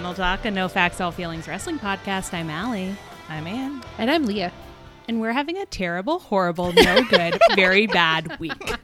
Tunnel Talk, a no facts, all feelings wrestling podcast. I'm Allie. I'm Ann. And I'm Leah. And we're having a terrible, horrible, no good, very bad week.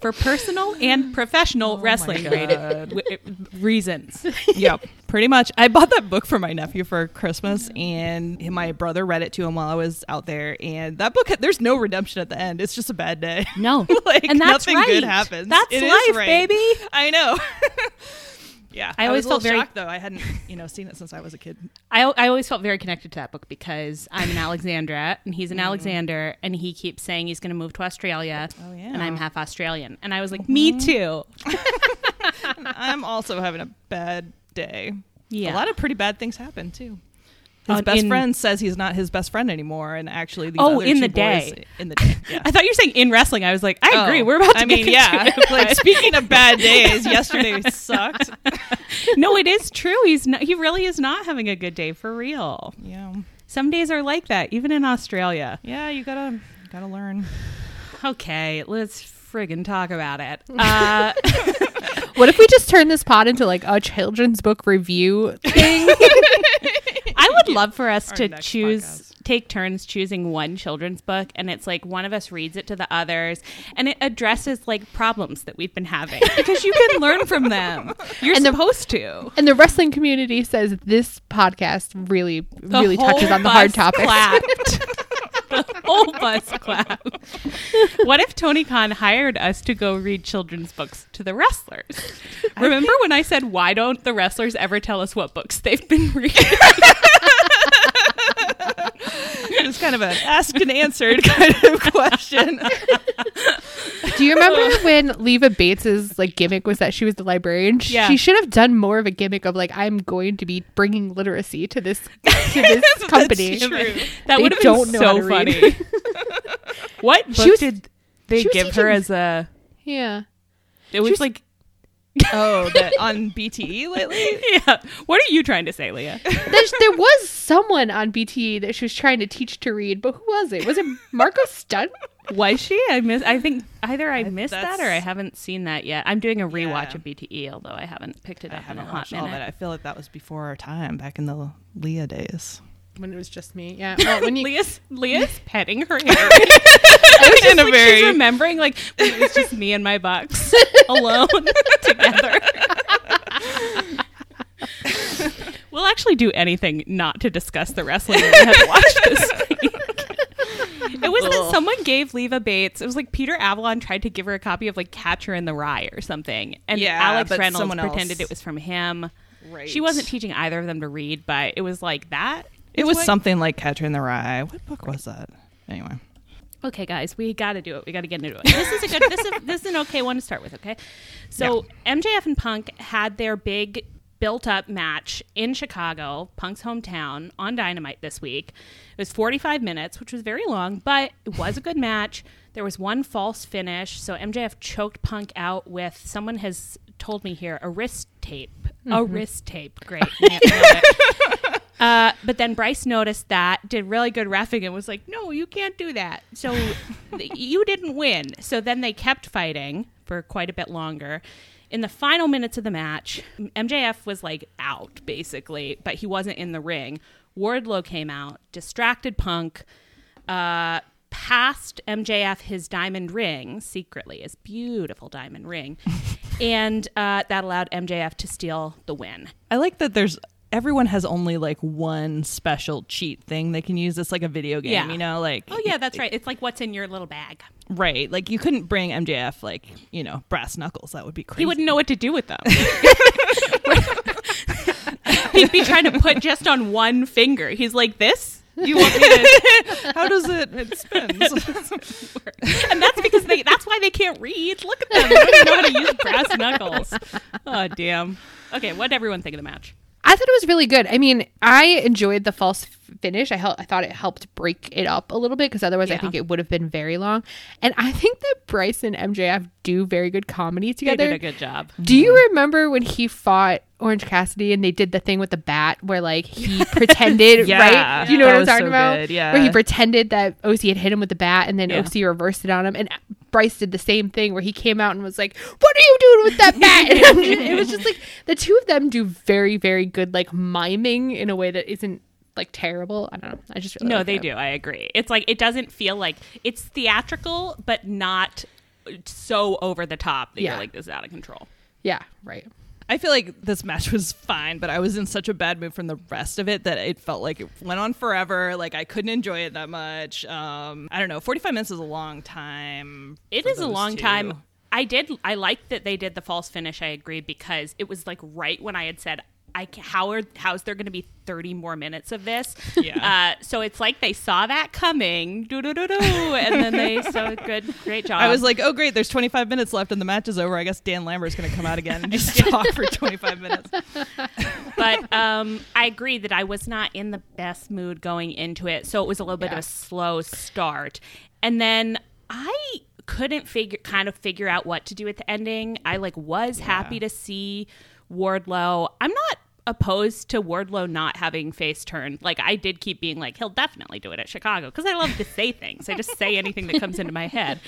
For personal and professional oh wrestling rated w- reasons. Yep, pretty much. I bought that book for my nephew for Christmas, and my brother read it to him while I was out there. And that book, there's no redemption at the end. It's just a bad day. No. like and that's nothing right. good happens. That's It life, right. baby. I know. yeah, I always felt very- shocked though. I hadn't, you know, seen it since I was a kid. I, I always felt very connected to that book because I'm an Alexandra and he's an mm-hmm. Alexander and he keeps saying he's going to move to Australia. Oh, yeah. And I'm half Australian. And I was like, me mm-hmm. too. I'm also having a bad day. Yeah. a lot of pretty bad things happen too. His On- best in- friend says he's not his best friend anymore, and actually, these Oh, other in two the boys- day. in the day. Yeah. I thought you were saying in wrestling. I was like, I agree. Oh, We're about to I mean, get yeah. it. like speaking of bad days, yesterday sucked. no, it is true. He's not, he really is not having a good day for real. Yeah, Some days are like that, even in Australia. yeah. You gotta gotta learn. Okay, let's friggin' talk about it. Uh, What if we just turn this pod into like a children's book review thing? I would love for us Our to choose, podcast. take turns choosing one children's book, and it's like one of us reads it to the others, and it addresses like problems that we've been having because you can learn from them. You're And the- supposed to. and the wrestling community says this podcast really, The really touches on the hard bus topics. Clapped. the whole bus clapped. What if Tony Khan hired us to go read children's books to the wrestlers? Remember when I said, why don't the wrestlers ever tell us what books they've been reading? It's kind of an asked and answered kind of question. Do you remember when Leva Bates's like gimmick was that she was the librarian? Sh- Yeah. She should have done more of a gimmick of like I'm going to be bringing literacy to this to this company. true. That They would have don't been know so funny. what book She was- did they she was give her as a? Yeah. It was was- like, Oh, that on BTE lately. yeah. What are you trying to say, Leah? There's, there was someone on BTE that she was trying to teach to read, but who was it? Was it Marco Stunt? Was she? I miss. I think either I missed that or I haven't seen that yet. I'm doing a rewatch Yeah. of BTE, although I haven't picked it I up in a haven't hot watched all of it. minute. I feel like that was before our time, back in the Leah days. When it was just me. Yeah. Well, when you Leah's Leah's petting her hair. I was in a like very she's remembering like when it was just me and my bucks alone together. we'll actually do anything not to discuss the wrestling we had watched this week. It was that someone gave Leva Bates. It was like Peter Avalon tried to give her a copy of like Catcher in the Rye or something, and Yeah, Alex Reynolds pretended else- it was from him. right. She wasn't teaching either of them to read, but it was like that. It was something like Catcher in the Rye. What book was that? Anyway, Okay, guys, we got to do it. We got to get into it. This is a good. this is this is an okay one to start with. Okay, so MJF and Punk had their big built-up match in Chicago, Punk's hometown, on Dynamite this week. It was 45 minutes, which was very long, but it was a good match. There was one false finish, so MJF choked Punk out with someone has told me here a wrist tape. A mm-hmm. wrist tape. Great. Uh, but then Bryce noticed that, did really good refing, and was like, "No, you can't do that." So th- you didn't win. So then they kept fighting for quite a bit longer. In the final minutes of the match, MJF was like out basically, but he wasn't in the ring. Wardlow came out, distracted Punk, uh, passed MJF his diamond ring secretly, his beautiful diamond ring, and uh, that allowed MJF to steal the win. I like that. There's everyone has only like one special cheat thing they can use. It's like a video game, Yeah. you know, like Oh yeah, that's right. It's like what's in your little bag. right. Like you couldn't bring MJF like you know brass knuckles. That would be crazy. He wouldn't know what to do with them. He'd be trying to put just on one finger. He's like this. You want me to? How does it? It spins. And that's because they. That's why they can't read. Look at them. They don't know how to use brass knuckles. Oh damn. Okay, what did everyone think of the match? I thought it was really good. I mean, I enjoyed the false finish. I hel- I thought it helped break it up a little bit because otherwise I think it would have been very long. And I think that Bryce and MJF do very good comedy together. They did a good job. Do you remember when he fought Orange Cassidy and they did the thing with the bat where like he pretended, Yeah. right? Do you know what I'm talking so about? good, yeah. Where he pretended that OC had hit him with the bat and then Yeah. OC reversed it on him. And Bryce did the same thing where he came out and was like, "What are you doing with that bat?" Just- it was just like the two of them do very, very good like miming in a way that isn't like terrible. I don't know. I just really No, like they that. do. I agree. It's like it doesn't feel like it's theatrical, but not so over the top that Yeah. you're like this is out of control. Yeah, right. I feel like this match was fine, but I was in such a bad mood from the rest of it that it felt like it went on forever. Like I couldn't enjoy it that much. Um, I don't know. Forty-five minutes is a long time. It is a long two. time. I did. I liked that they did the false finish. I agree because it was like right when I had said, "I how are how's there going to be thirty more minutes of this?" Yeah. Uh, so it's like they saw that coming, and then they so good, great job. I was like, oh great, there's 25 minutes left and the match is over. I guess Dan Lambert's going to come out again and just talk for 25 minutes. but um, I agree that I was not in the best mood going into it, so it was a little bit Yeah. of a slow start, and then I couldn't figure kind of figure out what to do with the ending. I like was happy to see Wardlow. I'm not opposed to Wardlow not having face turn. Like I did keep being like he'll definitely do it at Chicago because I love to say things. I just say anything that comes into my head.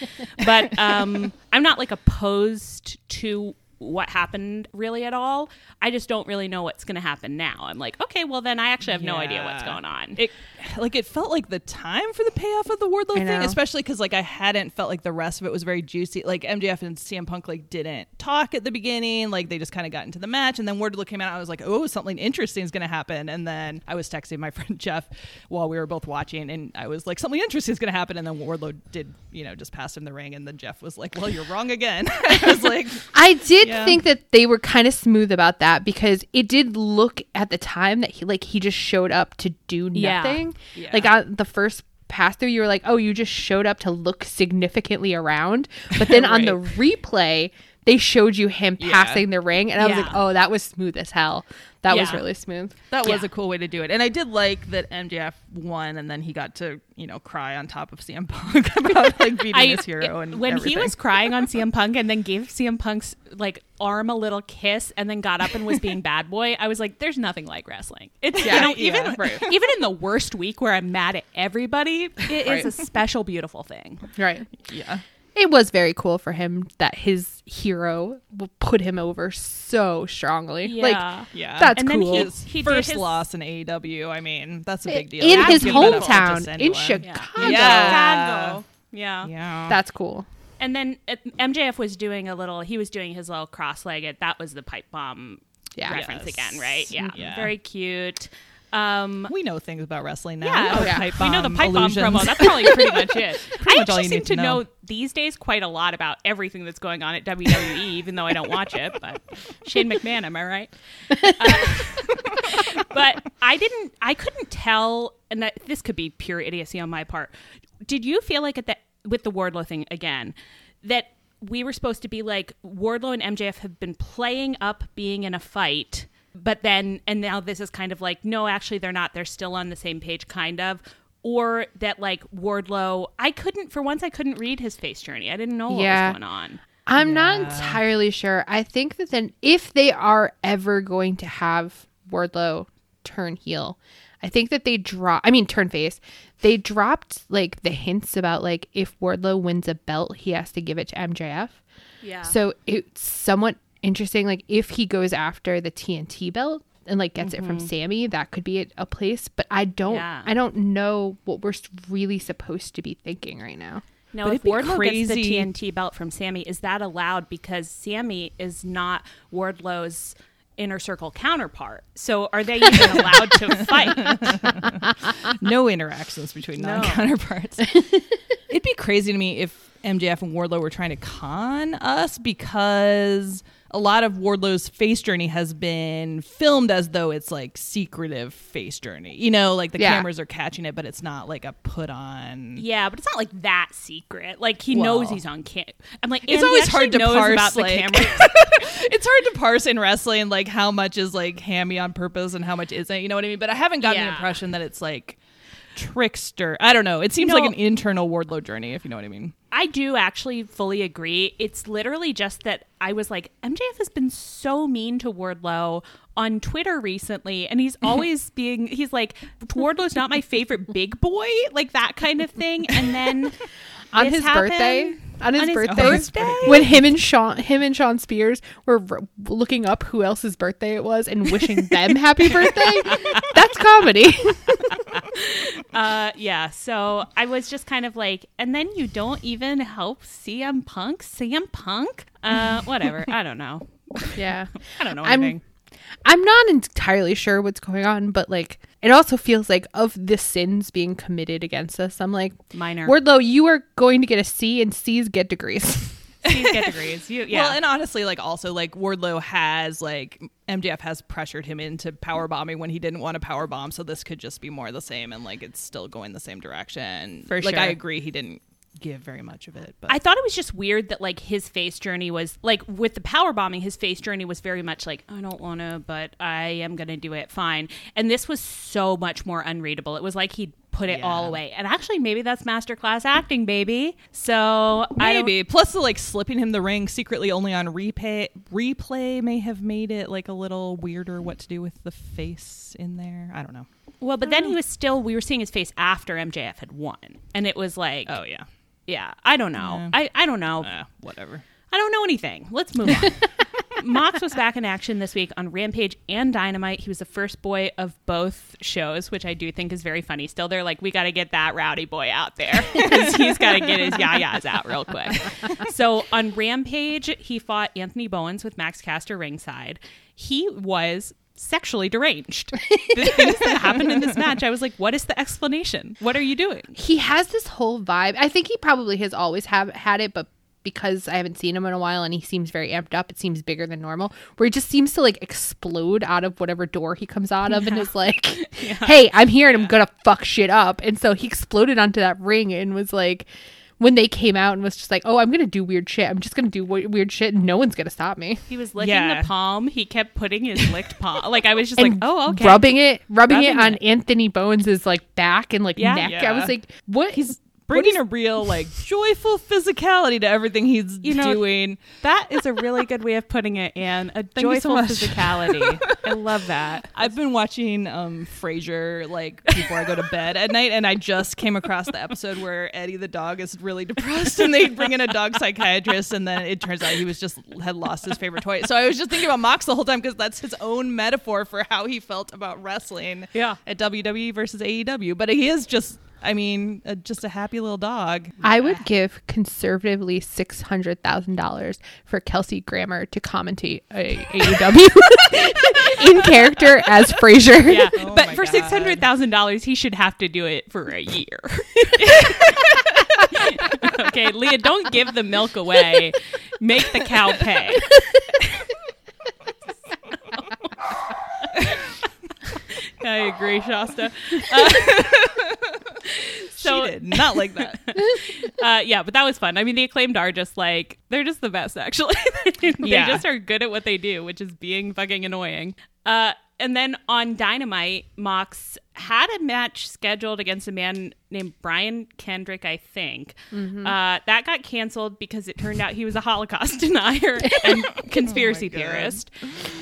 But um I'm not like opposed to what happened really at all. I just don't really know what's going to happen now. I'm like, okay, well then I actually have no idea what's going on. It like it felt like the time for the payoff of the Wardlow thing, especially because like I hadn't felt like the rest of it was very juicy. Like MJF and CM Punk like didn't talk at the beginning, like they just kind of got into the match, and then Wardlow came out. I was like, oh, something interesting is going to happen, and then I was texting my friend Jeff while we were both watching, and I was like, something interesting is going to happen, and then Wardlow did, you know, just pass him the ring, and then Jeff was like, well, you're wrong again. I was like, I did Yeah. think that they were kind of smooth about that because it did look at the time that he like he just showed up to do nothing. Yeah. Like on the first pass through, you were like, "Oh, you just showed up to look significantly around." But then on the replay, they showed you him Yeah. passing the ring, and I was Yeah. like, "Oh, that was smooth as hell. That was really smooth." That was a cool way to do it. And I did like that MJF won and then he got to, you know, cry on top of CM Punk about like beating I, his hero and when everything. he was crying on CM Punk and then gave CM Punk's like arm a little kiss and then got up and was being bad boy, I was like, "There's nothing like wrestling." It's you Yeah, know yeah, even right. even in the worst week where I'm mad at everybody, it is Right. a special, beautiful thing. Right. Yeah. It was very cool for him that his hero w- put him over so strongly. Yeah. Like Yeah. That's And then cool. he- his he first his- loss in AEW. I mean, that's a big deal. in You his give that up to hometown in. Chicago. Yeah. Chicago. Yeah. Yeah. That's cool. And then uh, MJF was doing a little. He was doing his little cross-legged. That was the pipe bomb Yeah. reference Yes. again, right? Yeah. Yeah. Very cute. Um, we know things about wrestling now. Yeah, We know Oh, yeah. pipe we know the bomb pipe illusions. bomb promo. That's probably pretty much it. I much actually seem to to know. know. these days quite a lot about everything that's going on at WWE, even though I don't watch it. But Shane McMahon, am I right? Uh, but I didn't. I couldn't tell, and that, this could be pure idiocy on my part. Did you feel like at the with the Wardlow thing again that we were supposed to be like Wardlow and MJF have been playing up being in a fight? But then and now this is kind of like no actually they're not they're still on the same page kind of or that like wardlow i couldn't for once i couldn't read his face journey i didn't know what Yeah. was going on I'm not entirely sure. I think that then if they are ever going to have Wardlow turn heel, I think that they drop I mean turn face. They dropped like the hints about like if Wardlow wins a belt, he has to give it to MJF. yeah So it's somewhat interesting like if he goes after the TNT belt and like gets it from mm-hmm. Sammy, that could be a, a place, but I don't Yeah. I don't know what we're really supposed to be thinking right now. now But if it'd be wardlow gets the tnt belt from sammy is that allowed because sammy is not wardlow's inner circle counterpart so are they even allowed to fight no interactions between No. non-counterparts. It'd be crazy to me if MJF and Wardlow were trying to con us because a lot of Wardlow's face journey has been filmed as though it's like secretive face journey. You know, like the Yeah. cameras are catching it, but it's not like a put on. yeah but it's not like that secret like he knows he's on cam i'm like It's always hard to parse, about the like- camera it's hard to parse in wrestling like how much is like hammy on purpose and how much isn't. You know what I mean? But I haven't gotten the impression that it's like trickster. I don't know. It seems No. like an internal Wardlow journey, if you know what I mean. I do actually fully agree. It's literally just that I was like, MJF has been so mean to Wardlow on Twitter recently, and he's always being, he's like, Wardlow's not my favorite big boy, like that kind of thing. And then On his happened. birthday, on his, On his birthday, birthday? when him and Sean him and Shawn Spears were r- looking up who else's birthday it was and wishing them happy birthday. That's comedy. Uh, yeah. So I was just kind of like, and then you don't even help CM Punk. CM Punk. Uh, whatever. I don't know. yeah. I don't know I'm- anything. I'm not entirely sure what's going on, but like it also feels like of the sins being committed against us, I'm like, Minor. Wardlow, you are going to get a C and C's get degrees. C's get degrees. You, yeah. Well, and honestly, like also like Wardlow has like MJF has pressured him into power bombing when he didn't want to power bomb, so this could just be more of the same, and like it's still going the same direction. For like sure. I agree, he didn't give very much of it, but I thought it was just weird that like his face journey was like with the power bombing, his face journey was very much like I don't want to, but I am gonna do it, fine. And this was so much more unreadable. It was like he'd put it all away. And actually, maybe that's masterclass acting, baby. So I maybe plus the like slipping him the ring secretly only on replay replay may have made it like a little weirder what to do with the face in there. I don't know. well, but then he was still. We were seeing his face after MJF had won, and it was like, Oh yeah, yeah, I don't know. Yeah. I I don't know. uh, whatever. I don't know anything. Let's move on. Mox was back in action this week on Rampage and Dynamite. He was the first boy of both shows, which I do think is very funny. Still, they're like, we got to get that rowdy boy out there because he's got to get his yayas out real quick. So on Rampage, he fought Anthony Bowens with Max Caster ringside. He was sexually deranged. the things that happened in this match, I was like, what is the explanation? What are you doing? he has this whole vibe. I think he probably has always have had it, but because I haven't seen him in a while and he seems very amped up, it seems bigger than normal. Where he just seems to like explode out of whatever door he comes out of and is like, "Hey, I'm here and I'm gonna fuck shit up." And so he exploded onto that ring and was like. When they came out and was just like, "Oh, I'm gonna do weird shit. I'm just gonna do we- weird shit, and no one's gonna stop me." He was licking Yeah. the palm. He kept putting his licked palm. Like I was just and like, oh, okay. rubbing it, rubbing, it Rubbing on it. Anthony Bowens' like back and like Yeah. neck. I was like, "What?" He's bringing a real like joyful physicality to everything he's You know, doing. That is a really good way of putting it, Anne. A so joyful much. physicality. I love that. I've been watching um Frasier like before I go to bed at night, and I just came across the episode where Eddie the dog is really depressed, and they bring in a dog psychiatrist, and then it turns out he was just had lost his favorite toy. So I was just thinking about Mox the whole time because that's his own metaphor for how he felt about wrestling. Yeah. at WWE versus AEW, but he is just. I mean, uh, just a happy little dog. I would give conservatively six hundred thousand dollars for Kelsey Grammer to commentate a AEW in character as Frasier. Yeah, Oh but for six hundred thousand dollars, he should have to do it for a year. okay, Leah, don't give the milk away. Make the cow pay. I agree, Shasta. Uh, so she did not like that. uh, yeah, but that was fun. I mean, the acclaimed are just like they're just the best. Actually, they Yeah. just are good at what they do, which is being fucking annoying. Uh, and then on Dynamite, Mox had a match scheduled against a man named Brian Kendrick, I think. Uh, that got canceled because it turned out he was a Holocaust denier and conspiracy God. theorist.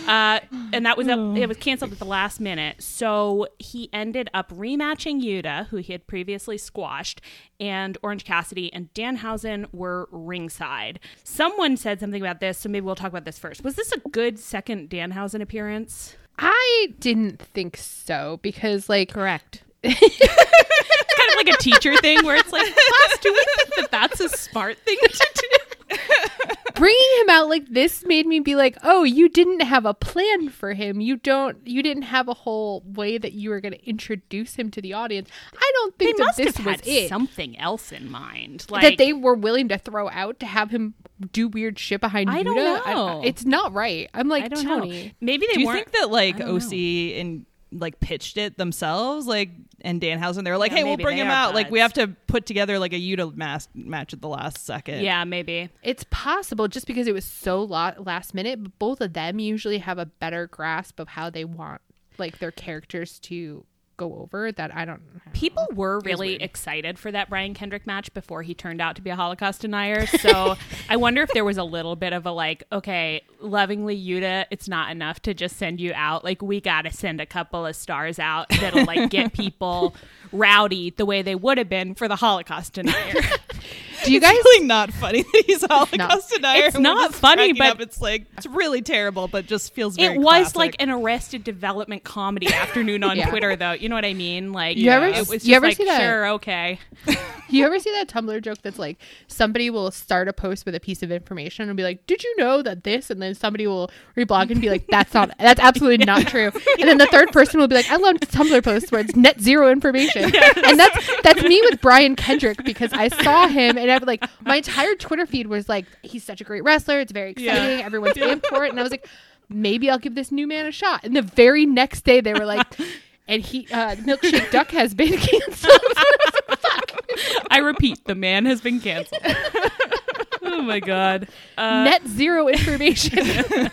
Uh, and that was up, it was canceled at the last minute. So he ended up rematching Yuta, who he had previously squashed, and Orange Cassidy and Danhausen were ringside. Someone said something about this, so maybe we'll talk about this first. Was this a good second Danhausen appearance? I didn't think so because, like, Correct. it's kind of like a teacher thing where it's like, class, do we think that that's a smart thing to do? bringing him out like this made me be like, "Oh, you didn't have a plan for him. You don't. You didn't have a whole way that you were going to introduce him to the audience." I don't They think that must this have was had it. something else in mind. Like, that they were willing to throw out to have him do weird shit behind I don't Yuta. know. it's not right. I'm like I don't Tony. know. Maybe they Do you weren't. think that like I don't OC and like pitched it themselves, like and Danhausen? They were like, Yeah, "Hey, we'll bring him are out. Like, we have to put together like a Yuta mas- match at the last second. yeah, maybe. It's possible just because it was so la- last minute, but both of them usually have a better grasp of how they want like their characters to go over that I don't People were really excited for that Brian Kendrick match before he turned out to be a Holocaust denier. So I wonder if there was a little bit of a like, okay, lovingly Yuta, it's not enough to just send you out. Like we got to send a couple of stars out that'll like get people rowdy the way they would have been for the Holocaust denier. Do you it's guys? really not funny that he's Holocaust not. denier. It's not funny, but- up. it's like it's really terrible, but just feels very it was classic. like an arrested development comedy afternoon on Yeah. Twitter, though. You know what I mean? Like, You ever- it was just you ever like, see that- sure, okay. You ever see that Tumblr joke that's like somebody will start a post with a piece of information and be like, "Did you know that this?" and then somebody will reblog and be like, "That's not. That's absolutely not true." And then the third person will be like, "I love Tumblr posts where it's net zero information." And that's that's me with Brian Kendrick because I saw him and I like my entire Twitter feed was like, "He's such a great wrestler. It's very exciting. Everyone's amped for it." And I was like, "Maybe I'll give this new man a shot." And the very next day they were like. And he, uh, Milkshake Duck has been canceled. Fuck. I repeat, the man has been canceled. oh my god. Uh, net zero information.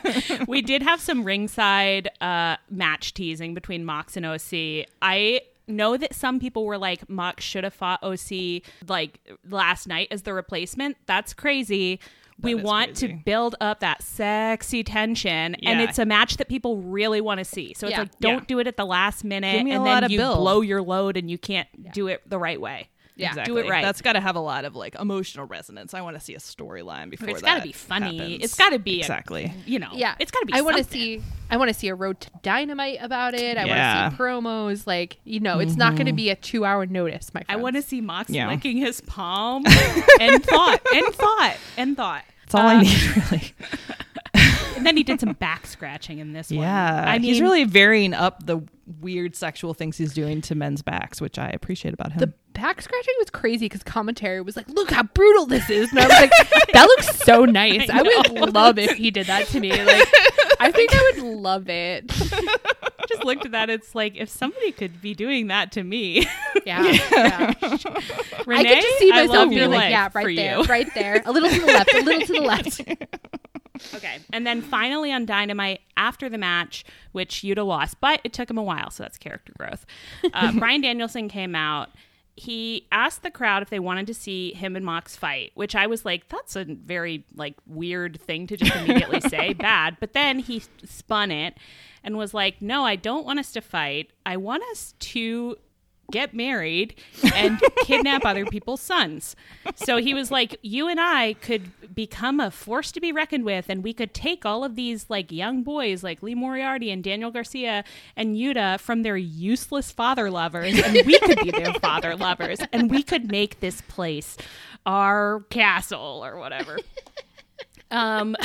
we did have some ringside uh, match teasing between Mox and OC. I know that some people were like, Mox should have fought OC like last night as the replacement. That's crazy. we is want to build up that sexy tension, and it's a match that people really want to see. So it's Yeah. like, don't Yeah. do it at the last minute, Give me a and then you build. blow your load, and you can't do it the right way. Yeah. Do it right. That's got to have a lot of like emotional resonance. I want to see a storyline before It's got gotta be funny. happens. It's gotta be a- exactly. You know, Yeah, it's got to be. I want to see. I want to see a road to dynamite about it. I Yeah. want to see promos. Like you know, it's not going to be a two-hour notice, my I want to see Mox Yeah. licking his palm and thought and thought and thought. That's all Uh, I need, really. And then he did some back scratching in this one. Yeah, I mean, he's really varying up the weird sexual things he's doing to men's backs, which I appreciate about him. The back scratching was crazy because commentary was like, "Look how brutal this is," and I was like, "That looks so nice. I, would love if he did that to me. Like, I think I would love it. just looked at that. It's like if somebody could be doing that to me, Yeah, yeah. Renee, I could just see myself love being like, "Yeah, right there, you. right there, a little to the left, a little to the left." Okay. And then finally on Dynamite, after the match, which Yuta lost, but it took him a while, so that's character growth. Uh, Bryan Danielson came out. He asked the crowd if they wanted to see him and Mox fight, which I was like, that's a very like weird thing to just immediately say, bad. But then he spun it and was like, no, I don't want us to fight. I want us to get married and kidnap other people's sons. So he was like, You and I could become a force to be reckoned with, and we could take all of these like young boys like Lee Moriarty and Daniel Garcia and Yuta from their useless father lovers, and we could be their father lovers, and we could make this place our castle or whatever. Um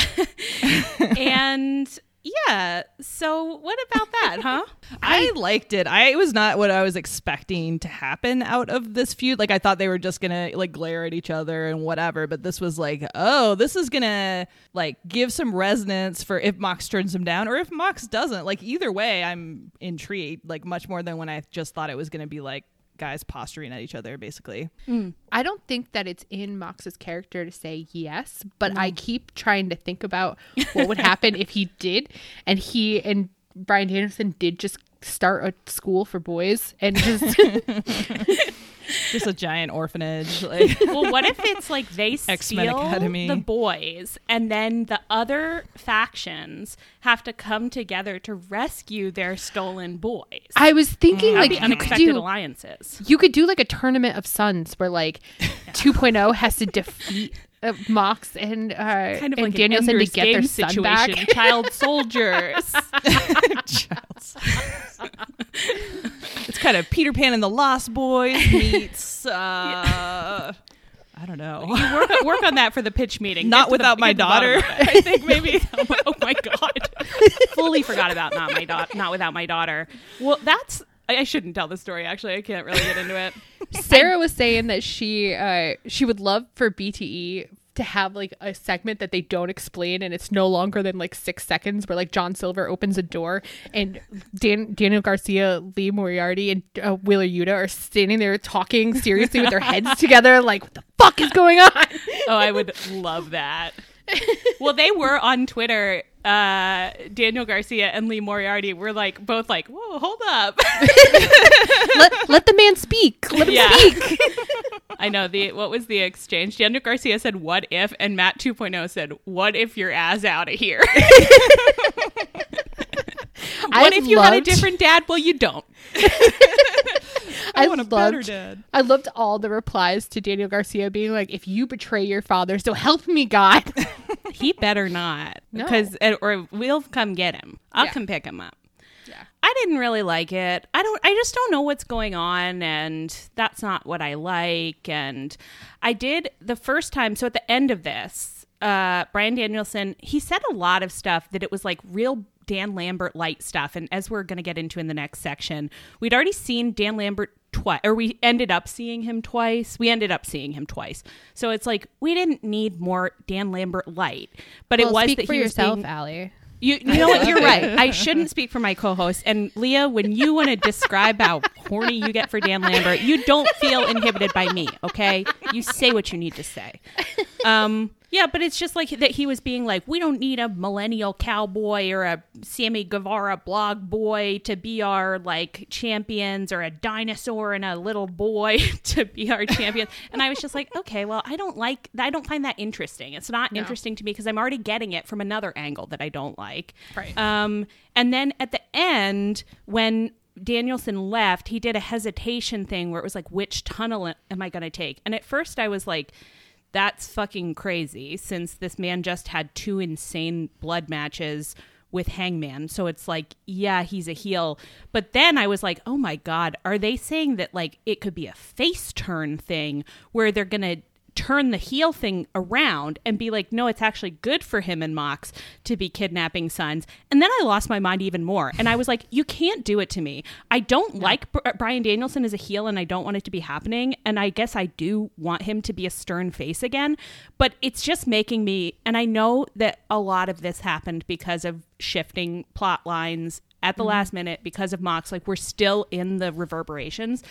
and yeah, so what about that, huh? I liked it. I it was not what I was expecting to happen out of this feud. Like I thought they were just gonna like glare at each other and whatever, but this was like, oh, this is gonna like give some resonance for if Mox turns him down or if Mox doesn't. Like either way, I'm intrigued. Like much more than when I just thought it was gonna be like guys posturing at each other, basically. Mm. I don't think that it's in Mox's character to say yes, but I mm. keep trying to think about what would happen if he did, and he and Brian Anderson did just start a school for boys and just Just a giant orphanage. Like well, what if it's like they X-Men steal Academy. the boys, and then the other factions have to come together to rescue their stolen boys? I was thinking That'd like be you could unexpected do alliances. you could do like a tournament of sons where like 2.0 has to defeat uh, Mox and uh, Kind of and like Danielson an to get their Game son situation. back. Child soldiers. it's kind of Peter Pan and the Lost Boys meets uh I don't know. work, work on that for the pitch meeting. Not Get to the- without my get to the bottom daughter. I think maybe. oh my god! Fully forgot about not my daughter. Not without my daughter. Well, that's. I I shouldn't tell the story. Actually, I can't really get into it. Sarah was saying that she uh, she would love for BTE to have like a segment that they don't explain and it's no longer than like six seconds where like John Silver opens a door and Dan- Daniel Garcia, Lee Moriarty, and uh, Wheeler Yuta are standing there talking seriously with their heads together like what the fuck is going on? Oh, I would love that. Well, they were on Twitter. Uh, Daniel Garcia and Lee Moriarty were like both like, "Whoa, hold up." let, let the man speak. Let him Yeah. speak. I know the what was the exchange? Daniel Garcia said, "What if?" and Matt 2.0 said, "What if your ass out of here?" what I if you had a different dad? Well, you don't. I, want a better loved, dad. I loved all the replies to Daniel Garcia being like, "If you betray your father, so help me God." he better not No. because or we'll come get him. I'll Yeah. come pick him up. Yeah. I didn't really like it. I don't I just don't know what's going on and that's not what I like and I did the first time so at the end of this uh Bryan Danielson he said a lot of stuff that it was like real Dan Lambert light stuff and as we're going to get into in the next section we'd already seen Dan Lambert twice or we ended up seeing him twice we ended up seeing him twice so it's like we didn't need more Dan Lambert light but it was that for he was yourself, being- Allie. you, you know what? You're right. I shouldn't speak for my co-host. And Leah, when you want to describe how horny you get for Dan Lambert, you don't feel inhibited by me. Okay, you say what you need to say. Um, yeah, but it's just like that. He was being like, we don't need a millennial cowboy or a Sammy Guevara blog boy to be our like champions, or a dinosaur and a little boy to be our champions. And I was just like, okay, well, I don't like. I don't find that interesting. It's not interesting to me because I'm already getting it from another angle that I don't like. Right. Um, and then at the end, when Danielson left, he did a hesitation thing where it was like, which tunnel am I going to take? And at first I was like, that's fucking crazy since this man just had two insane blood matches with Hangman. So it's like, yeah, he's a heel. But then I was like, oh my God, are they saying that like it could be a face turn thing where they're going to turn the heel thing around and be like, no, it's actually good for him and Mox to be kidnapping sons. And then I lost my mind even more. And I was like, you can't do it to me. I don't like Br- Bryan Danielson as a heel and I don't want it to be happening. And I guess I do want him to be a stern face again. But it's just making me, and I know that a lot of this happened because of shifting plot lines at the mm-hmm. last minute because of Mox. Like we're still in the reverberations.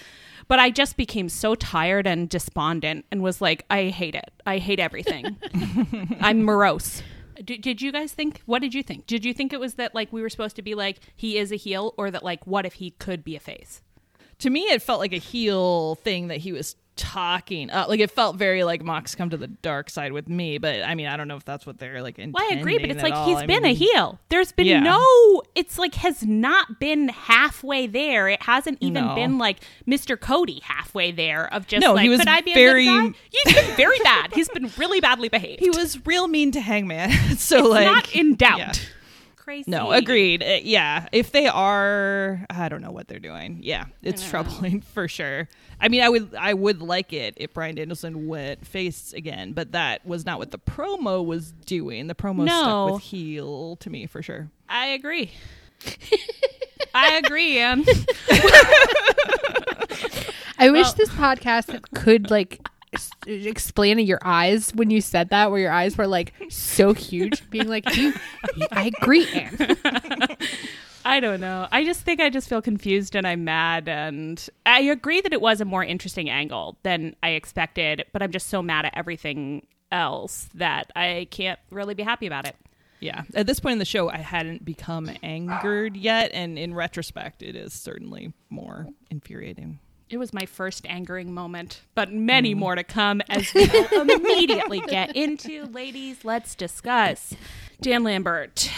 But I just became so tired and despondent and was like, I hate it. I hate everything. I'm morose. Did, did you guys think? What did you think? Did you think it was that like we were supposed to be like he is a heel, or that like what if he could be a face? To me, it felt like a heel thing that he was talking. Uh, like it felt very like Mox come to the dark side with me. But I mean, I don't know if that's what they're like. Well, I agree, but it's like at he's. I been a heel. There's been Yeah. no. It's like has not been halfway there. It hasn't even No. been like Mr. Cody halfway there of just No, like he was could I be very- a good guy? He's been very bad. He's been really badly behaved. He was real mean to Hangman. so It's like not in doubt. yeah. Crazy. No, agreed. Uh, yeah, if they are, I don't know what they're doing. Yeah, it's troubling for sure. I mean, I would, I would like it if Bryan Danielson went face again, but that was not what the promo was doing. The promo No. stuck with heel to me for sure. I agree. I agree, Anne. I wish Well- this podcast could like s- explain your eyes when you said that, where your eyes were like so huge, being like, "You- "I agree." Anne." I don't know. I just think I just feel confused and I'm mad. And I agree that it was a more interesting angle than I expected, but I'm just so mad at everything else that I can't really be happy about it. Yeah, at this point in the show, I hadn't become angered yet, and in retrospect, it is certainly more infuriating. It was my first angering moment, but many mm. more to come as we will immediately get into. Ladies, let's discuss Dan Lambert.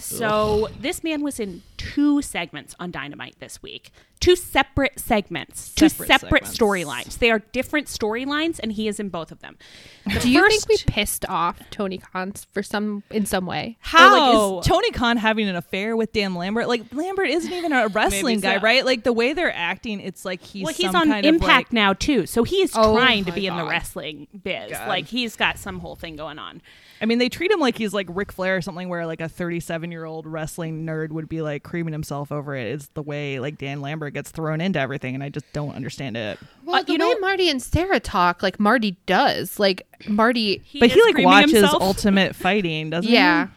So, this man was in two segments on Dynamite this week. Two separate segments, two Separate separate storylines. They are different storylines, and he is in both of them. The Do you first- think we pissed off Tony Khan for some in some way? how? Or, like, is Tony Khan having an affair with Dan Lambert? Like Lambert isn't even a wrestling so. guy, right? Like the way they're acting, it's like he's well, he's some on kind Impact like- now too, so he's Oh trying to my be in the wrestling biz. God. Like he's got some whole thing going on. I mean, they treat him like he's like Ric Flair or something, where like a 37 year old wrestling nerd would be like creaming himself over it. Is the way like Dan Lambert gets thrown into everything, and I just don't understand it. Well, Uh, the you way know- Marty and Sarah talk, like Marty does, like Marty. but he like watches himself. Ultimate Fighting, doesn't yeah.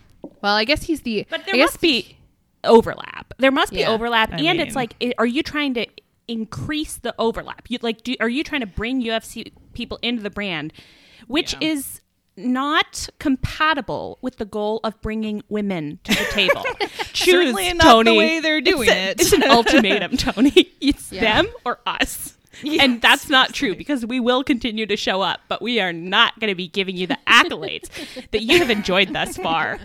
Well, I guess he's the. But I there guess must be overlap. There must be Yeah. overlap, I and it's like, are you trying to increase the overlap? You like, do are you trying to bring UFC people into the brand, which Yeah. is not compatible with the goal of bringing women to the table? Choose, Certainly not Tony. the way they're doing It's a- it. It's an ultimatum, Tony. It's Yeah. them or us. and that's not true because we will continue to show up, but we are not going to be giving you the accolades that you have enjoyed thus far.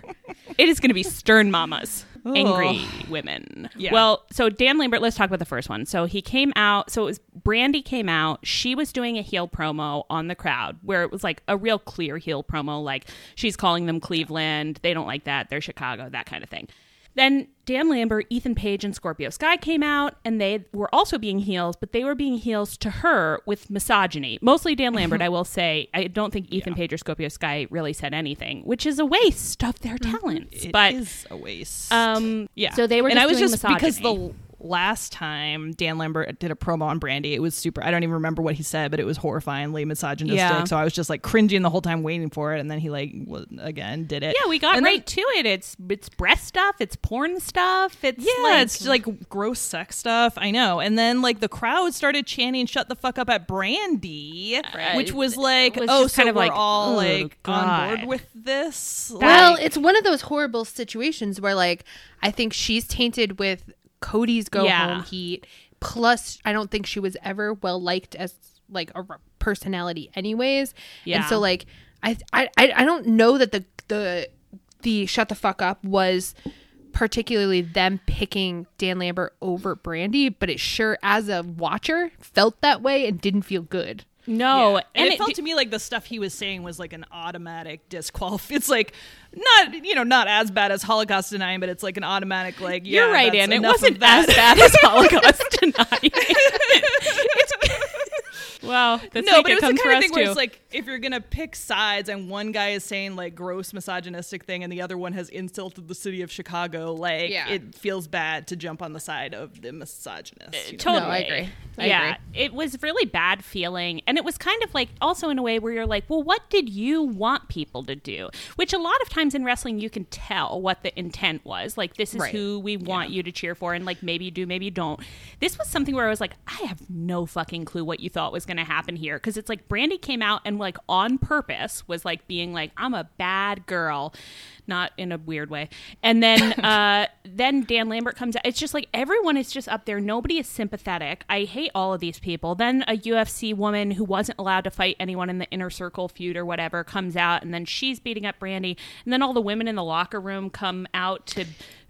It is going to be stern mamas. Angry women. Yeah. Well, so Dan Lambert, let's talk about the first one. So he came out, so it was Brandi came out. She was doing a heel promo on the crowd where it was like a real clear heel promo, like she's calling them Cleveland. They don't like that. They're Chicago, that kind of thing. Then Dan Lambert, Ethan Page, and Scorpio Sky came out, and they were also being heels, but they were being heels to her with misogyny. Mostly Dan Lambert, I will say. I don't think Ethan Page or Scorpio Sky really said anything, which is a waste of their talents. It but is a waste. um, yeah. So they were and I was just because the last time Dan Lambert did a promo on Brandi, it was super. I don't even remember what he said, but it was horrifyingly misogynistic. Yeah. So I was just like cringing the whole time, waiting for it, and then he like w- again did it. yeah, we got And then- right to it. It's it's breast stuff. It's porn stuff. It's Yeah, like, it's like gross sex stuff. I know. And then like the crowd started chanting "Shut the fuck up" at Brandi, Right. which was like, was oh, so kind of we're like, all oh, like on board with this. Well, Like, it's one of those horrible situations where, like, I think she's tainted with Cody's go Yeah. home heat. Plus, I don't think she was ever well liked as like a personality, anyways. Yeah. And so, like, I, I, I I don't know that the the the shut the fuck up was particularly them picking Dan Lambert over Brandi, but it sure, as a watcher, felt that way and didn't feel good. No, Yeah. and, it, felt to me like the stuff he was saying was like an automatic disqualif. It's like not you know not as bad as Holocaust denying, but it's like an automatic like You're right, and It wasn't as bad as Holocaust denying. wow, that's no, but it was the comes for kind of us thing where it's like if you're gonna pick sides and one guy is saying like gross misogynistic thing and the other one has insulted the city of Chicago, like Yeah. it feels bad to jump on the side of the misogynist. you know? Uh, totally. No, I agree. I yeah, agree. it was really bad feeling, and it was kind of like also in a way where you're like, well, what did you want people to do? Which a lot of times in wrestling you can tell what the intent was. Like this is Right. who we want you to cheer for, and like maybe you do, maybe you don't. This was something where I was like, I have no fucking clue what you thought was going to happen here because it's like Brandi came out and like on purpose was like being like, I'm a bad girl. Not in a weird way, and then uh, then Dan Lambert comes out. It's just like everyone is just up there. Nobody is sympathetic. I hate all of these people. Then a UFC woman who wasn't allowed to fight anyone in the inner circle feud or whatever comes out, and then she's beating up Brandi. And then all the women in the locker room come out to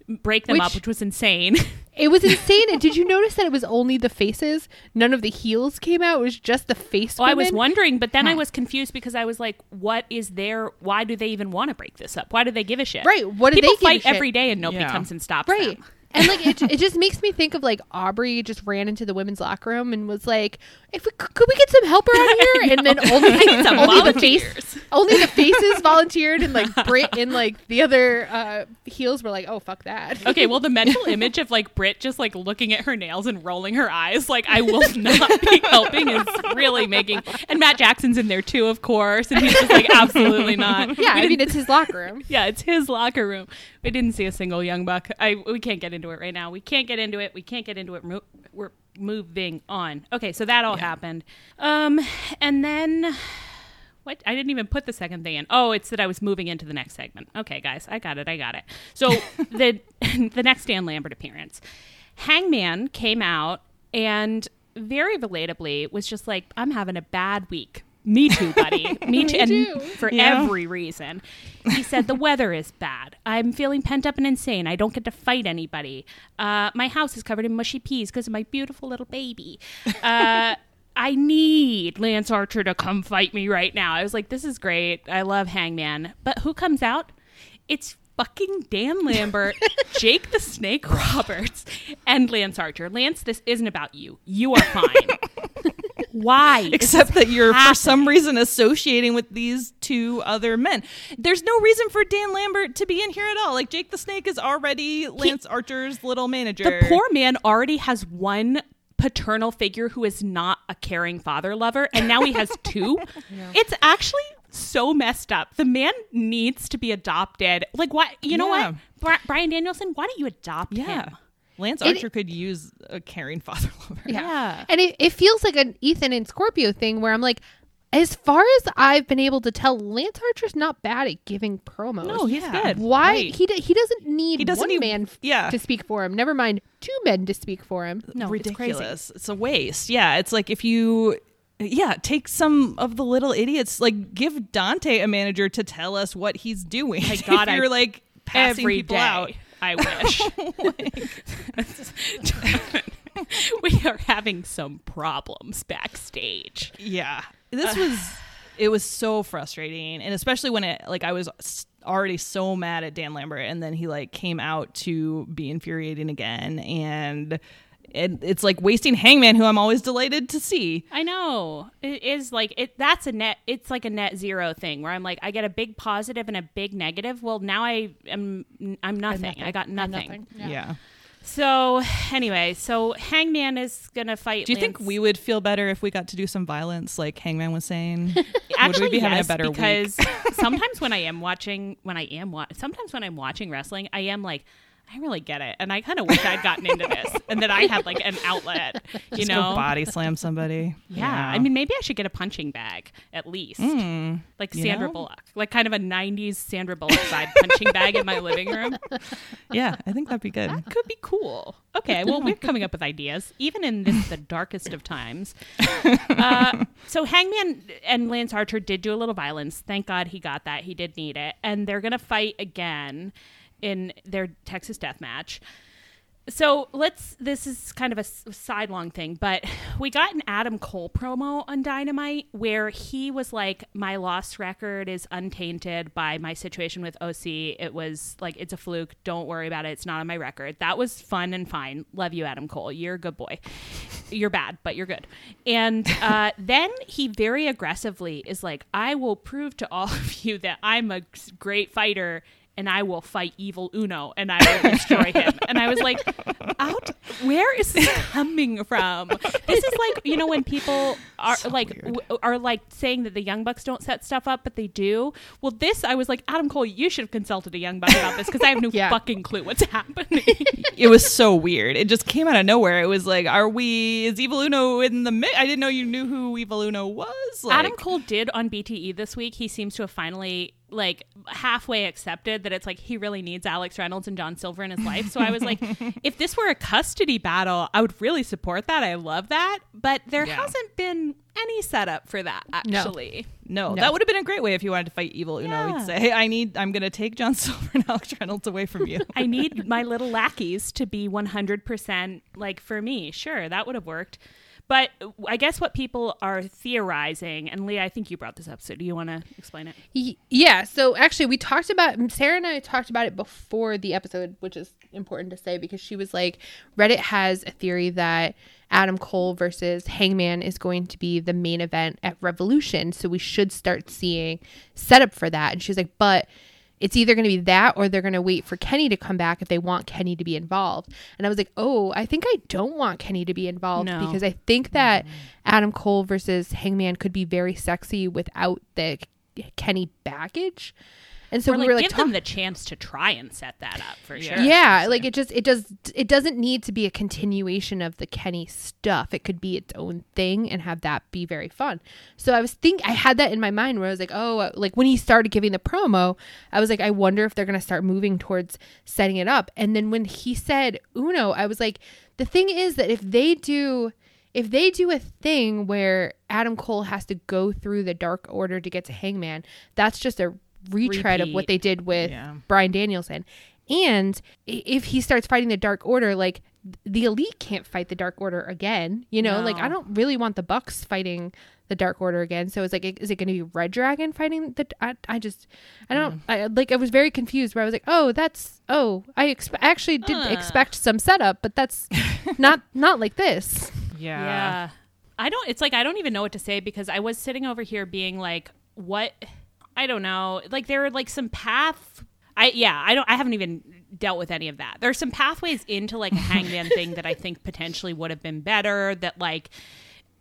break them Which- up, which was insane. It was insane. and did you notice that it was only the faces? None of the heels came out. It was just the face. Well, I was wondering, but then I was confused because I was like, "What is there? Why do they even want to break this up? Why do they give a shit? Right, what do People they give a fight shit? every day and nobody Yeah. comes and stops right. them. And like it, it just makes me think of like Aubrey just ran into the women's locker room and was like, "If we could, could we get some help around here?" And then only some only the face, volunteers. only the faces volunteered, and like Britt and like the other uh, heels were like, "Oh fuck that." Okay, well, the mental image of like Britt just like looking at her nails and rolling her eyes, like I will not be helping, is really making. And Matt Jackson's in there too, of course, and he's just like absolutely not. Yeah, I mean it's his locker room. yeah, it's his locker room. We didn't see a single young buck. I we can't get into it right now. We can't get into it. We can't get into it. We're moving on. Okay, so that all happened. Um, and then what? I didn't even put the second thing in. Oh, it's that I was moving into the next segment. Okay, guys, I got it. I got it. So the the next Dan Lambert appearance, Hangman came out and very relatably was just like, "I'm having a bad week." Me too, buddy. Me too. and too. for Yeah. every reason. He said, The weather is bad. I'm feeling pent up and insane. I don't get to fight anybody. Uh, my house is covered in mushy peas because of my beautiful little baby. Uh, I need Lance Archer to come fight me right now. I was like, This is great. I love Hangman. But who comes out? It's fucking Dan Lambert, Jake the Snake Roberts, and Lance Archer. Lance, this isn't about you. You are fine. Why? Except that you're for some reason associating with these two other men. There's no reason for Dan Lambert to be in here at all. Like Jake the Snake is already Lance Archer's little manager. The poor man already has one paternal figure who is not a caring father lover, and now he has two. It's actually so messed up. The man needs to be adopted. Like, what? You know Yeah. what? Bri- Bryan Danielson, why don't you adopt Yeah. him? Lance It- Archer could use a caring father lover. Yeah. And it, it feels like an Ethan and Scorpio thing where I'm like, as far as I've been able to tell, Lance Archer's not bad at giving promos. No, he's Yeah. good. Why Right. he d- he doesn't need He doesn't one need- man f- yeah. to speak for him. Never mind two men to speak for him. No, it's crazy. ridiculous. It's, a waste. Yeah, it's like if you yeah, take some of the little idiots like give Dante a manager to tell us what he's doing. My God, if you're I- like passing Every people day. out. I wish. we are having some problems backstage. Yeah. This was it was so frustrating and especially when it like I was already so mad at Dan Lambert and then he like came out to be infuriating again and it, it's like wasting Hangman who I'm always delighted to see. I know. It is like it that's a net it's like a net zero thing where I'm like I get a big positive and a big negative. Well, now I am I'm nothing. I got nothing. Yeah. So, anyway, so Hangman is going to fight Do you think we would feel better if we got to do some violence like Hangman was saying? Actually, would we be having a yes, better week? because sometimes when I am watching, when I am wa- sometimes when I'm watching wrestling, I am like, I really get it, and I kind of wish I'd gotten into this, and that I had like an outlet, you Just know? go body slam somebody. yeah. I mean, maybe I should get a punching bag at least, like Sandra know? Bullock, like kind of a '90s Sandra Bullock side punching bag in my living room. yeah, I think that'd be good. Could be cool. Okay, well, we're coming up with ideas, even in this, the darkest of times. Uh, so Hangman and Lance Archer did do a little violence. Thank God he got that. He did need it, and they're gonna fight again in their Texas Death Match. So let's. This is kind of a sidelong thing, but we got an Adam Cole promo on Dynamite where he was like, "My loss record is untainted by my situation with OC. It was like it's a fluke. Don't worry about it. It's not on my record." That was fun and fine. Love you, Adam Cole. You're a good boy. You're bad, but you're good. And uh, then he very aggressively is like, "I will prove to all of you that I'm a great fighter." And I will fight evil Uno and I will destroy him. And I was like, out where is this coming from? This is like, you know, when people are like w- are like saying that the Young Bucks don't set stuff up, but they do. Well, this I was like, Adam Cole, you should have consulted a Young Buck about this because I have no Yeah. fucking clue what's happening. it was so weird. It just came out of nowhere. It was like, are we? Is Evil Uno in the mix? I didn't know you knew who Evil Uno was. Like, Adam Cole did on BTE this week. He seems to have finally like halfway accepted that it's like he really needs Alex Reynolds and John Silver in his life. So I was like, if this were a custody battle, I would really support that. I love that. But there Yeah. hasn't been any setup for that No. actually. No, No. that would have been a great way if you wanted to fight Evil Uno. Yeah. He'd say, "Hey, I need. I'm going to take John Silver and Alex Reynolds away from you." I need my little lackeys to be 100% like for me. Sure, that would have worked. But uh, I guess what people are theorizing, and Leah, I think you brought this up, so do you want to explain it? Yeah. So actually, we talked about Sarah and I talked about it before the episode, which is important to say because she was like, Reddit has a theory that Adam Cole versus Hangman is going to be the main event at Revolution, so we should start seeing setup for that. And she's like, but it's either going to be that or they're going to wait for Kenny to come back if they want Kenny to be involved. And I was like, oh, I think I don't want Kenny to be involved No. because I think that Adam Cole versus Hangman could be very sexy without the Kenny baggage. And so or we like, were like, give talk- them the chance to try and set that up for sure. yeah, like it just it does it doesn't need to be a continuation of the Kenny stuff. It could be its own thing and have that be very fun. So I was think I had that in my mind where I was like, oh, uh, like when he started giving the promo, I was like, I wonder if they're gonna start moving towards setting it up. And then when he said Uno, I was like, the thing is that if they do if they do a thing where Adam Cole has to go through the Dark Order to get to Hangman, that's just a retread of what they did with Yeah. Bryan Danielson. And if he starts fighting the Dark Order, like the Elite can't fight the Dark Order again. You know, like I don't really want the Bucks fighting the Dark Order again. So it's like, is it going to be Red Dragon fighting the? I, I just, I don't, I like. I was very confused. Where I was like, oh, that's, oh, I expe- I actually did Uh. expect some setup, but that's not not like this. yeah. Yeah. I don't it's like I don't even know what to say because I was sitting over here being like what I don't know. Like there are like some path I yeah, I don't I haven't even dealt with any of that. There's some pathways into like a hangman thing that I think potentially would have been better that like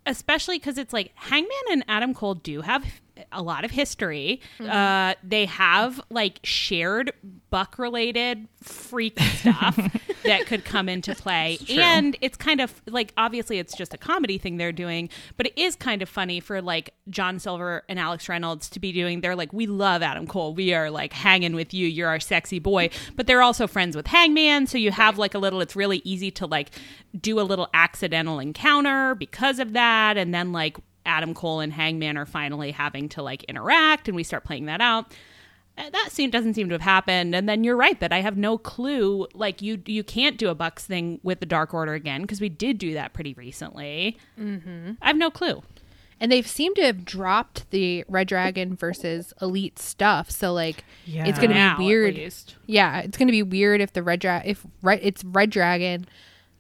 especially because it's like Hangman and Adam Cole do have a lot of history. Uh, they have like shared buck related freak stuff that could come into play. and it's kind of like obviously it's just a comedy thing they're doing, but it is kind of funny for like John Silver and Alex Reynolds to be doing. They're like, we love Adam Cole. We are like hanging with you. You're our sexy boy. But they're also friends with Hangman. So you have like a little, it's really easy to like do a little accidental encounter because of that. And then like Adam Cole and Hangman are finally having to like interact and we start playing that out. Uh, That seem, doesn't seem to have happened, and then you're right that I have no clue. Like you, you can't do a Bucks thing with the Dark Order again because we did do that pretty recently. Mm-hmm. I have no clue. And they've seemed to have dropped the Red Dragon versus Elite stuff. So like it's gonna Now, be weird. Yeah, it's gonna be weird if the Red Dragon if Red it's Red Dragon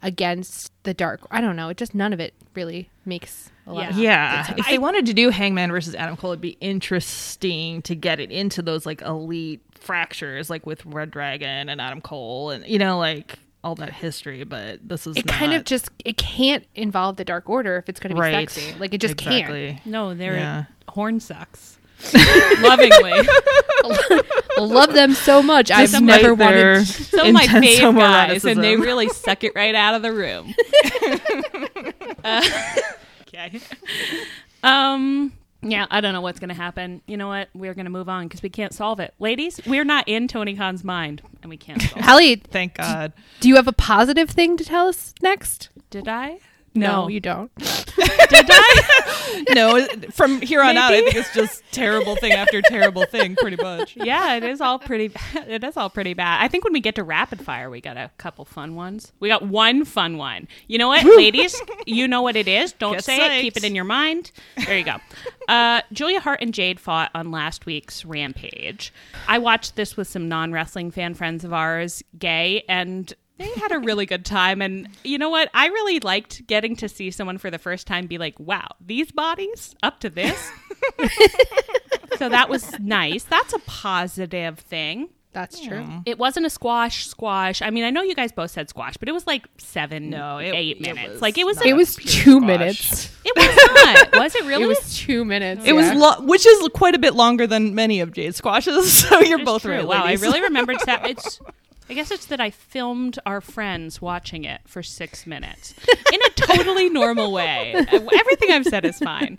against the Dark. I don't know. It just none of it really makes a lot. Of Yeah. If sense. they wanted to do Hangman versus Adam Cole, it'd be interesting to get it into those like elite fractures, like with Red Dragon and Adam Cole, and you know, like all that history. But this is it not, kind of just it can't involve the Dark Order if it's gonna be right. sexy. Like it just can't. No, they're Yeah. horn sucks. Lovingly. Love them so much. I've Despite never wanted. Some of my intense fave guys, and they really suck it right out of the room. Uh, okay. Um. Yeah, I don't know what's going to happen. You know what? We're going to move on because we can't solve it. Ladies, we're not in Tony Khan's mind, and we can't solve it. Hallie, Thank God. do you have a positive thing to tell us next? Did I? No, No. you don't. Did I? no, from here on out, I think it's just terrible thing after terrible thing, pretty much. yeah, it is all pretty. Bad. It is all pretty bad. I think when we get to rapid fire, we got a couple fun ones. We got one fun one. You know what, ladies? You know what it is. Don't say it. Keep it in your mind. There you go. Uh, Julia Hart and Jade fought on last week's Rampage. I watched this with some non wrestling fan friends of ours, gay, and they had a really good time. And you know what? I really liked getting to see someone for the first time be like, "Wow, these bodies up to this." so that was nice. That's a positive thing. That's true. It wasn't a squash squash. I mean, I know you guys both said squash, but it was like seven, No, it- eight it minutes. like it was. It was two squash. minutes. it was not. Was it really? It was two minutes. It was, yeah. lo- which is quite a bit longer than many of Jade's squashes. So you're It's both true. right. Wow, I really remembered that. It's. I guess it's that I filmed our friends watching it for six minutes in a totally normal way. Everything I've said is fine,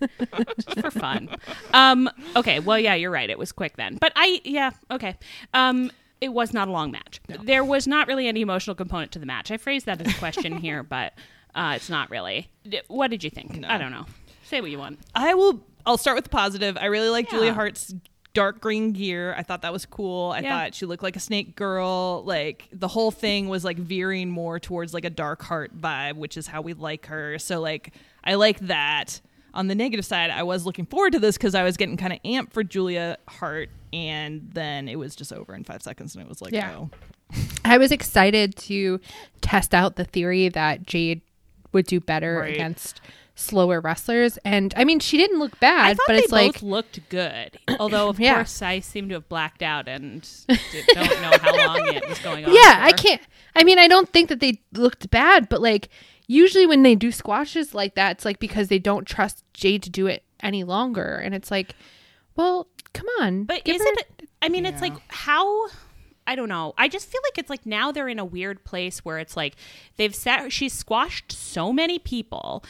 just for fun. Um, okay, well, yeah, you're right. It was quick then, but I, yeah, okay. Um, it was not a long match. There was not really any emotional component to the match. I phrased that as a question here, but uh, it's not really. What did you think? I don't know. Say what you want. I will. I'll start with the positive. I really like Yeah. Julia Hart's dark green gear. I thought that was cool. I Yeah. thought she looked like a snake girl. Like the whole thing was like veering more towards like a dark heart vibe, which is how we like her. So like I like that. On the negative side, I was looking forward to this because I was getting kind of amped for Julia Hart, and then it was just over in five seconds, and it was like, Yeah. oh, I was excited to test out the theory that Jade would do better Right. against slower wrestlers. And I mean, she didn't look bad, thought but they it's like, looked good. Although, of Yeah. course, I seem to have blacked out and d- don't know how long it was going on. yeah, I can't. I mean, I don't think that they looked bad, but like, usually when they do squashes like that, it's like because they don't trust Jade to do it any longer. And it's like, well, come on. But is her- it? I mean, it's like how. I don't know. I just feel like it's like now they're in a weird place where it's like they've set. She's squashed so many people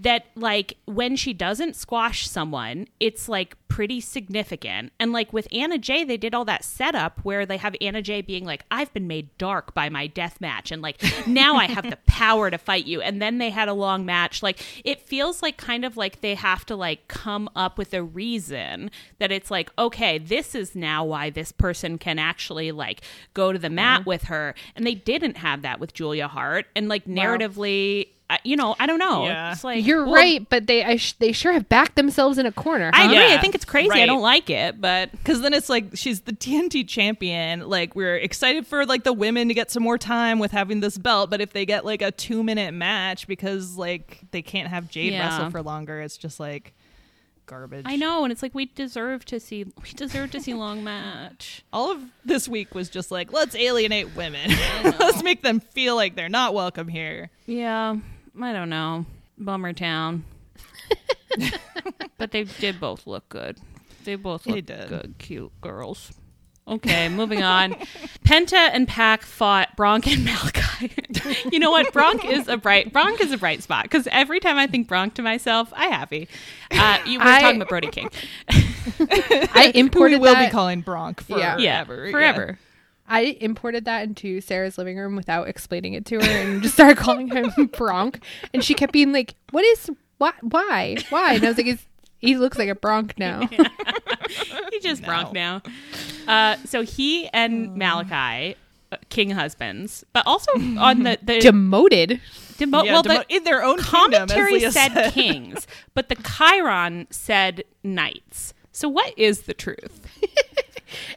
that like when she doesn't squash someone, it's like pretty significant. And like with Anna Jay, they did all that setup where they have Anna Jay being like, "I've been made dark by my death match," and like now I have the power to fight you. And then they had a long match. Like it feels like kind of like they have to like come up with a reason that it's like, okay, this is now why this person can actually like go to the mat with her. And they didn't have that with Julia Hart. And like narratively, you know, I don't know. Yeah. It's like You're well, right, but they I sh- they sure have backed themselves in a corner. I huh? agree. I think it's crazy. I don't like it, but because then it's like she's the TNT champion. Like we're excited for like the women to get some more time with having this belt, but if they get like a two minute match because like they can't have Jade Yeah. wrestle for longer, it's just like garbage. I know, and it's like we deserve to see we deserve to see long match. All of this week was just like let's alienate women. let's make them feel like they're not welcome here. Yeah, I don't know. Bummer town. but they did both look good. They both They look did. good, cute girls. Okay, moving on. Penta and Pac fought Bronk and Malachi. you know what? Bronk is a bright Bronk is a bright spot because every time I think Bronk to myself, I happy. Uh, you were I- talking about Brody King. I Who we imported will that. be calling Bronk Yeah. forever. Yeah, forever. I imported that into Sarah's living room without explaining it to her and just started calling him Bronk. And she kept being like, What is, why, why, why? And I was like, "It's- He looks like a Bronk now. He just No. Bronk now. Uh, so he and Malachi, uh, king husbands, but also on the the Demoted. demo- Yeah, well, demo- the in their own kingdom, as commentary Leah said kings, but the chyron said knights. So what is the truth?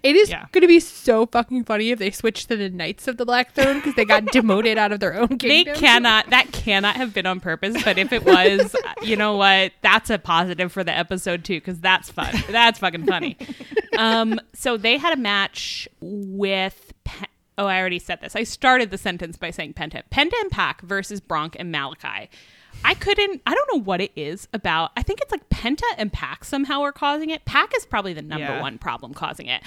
It is Yeah. going to be so fucking funny if they switch to the Knights of the Black Throne because they got demoted out of their own game. They cannot. That cannot have been on purpose. But if it was, you know what? That's a positive for the episode too, because that's fun. That's fucking funny. Um, so they had a match with. Pe- oh, I already said this. I started the sentence by saying Penta. Penta and Pac versus Bronk and Malachi. I couldn't. I don't know what it is about. I think it's like Penta and Pac somehow are causing it. Pac is probably the number Yeah. one problem causing it.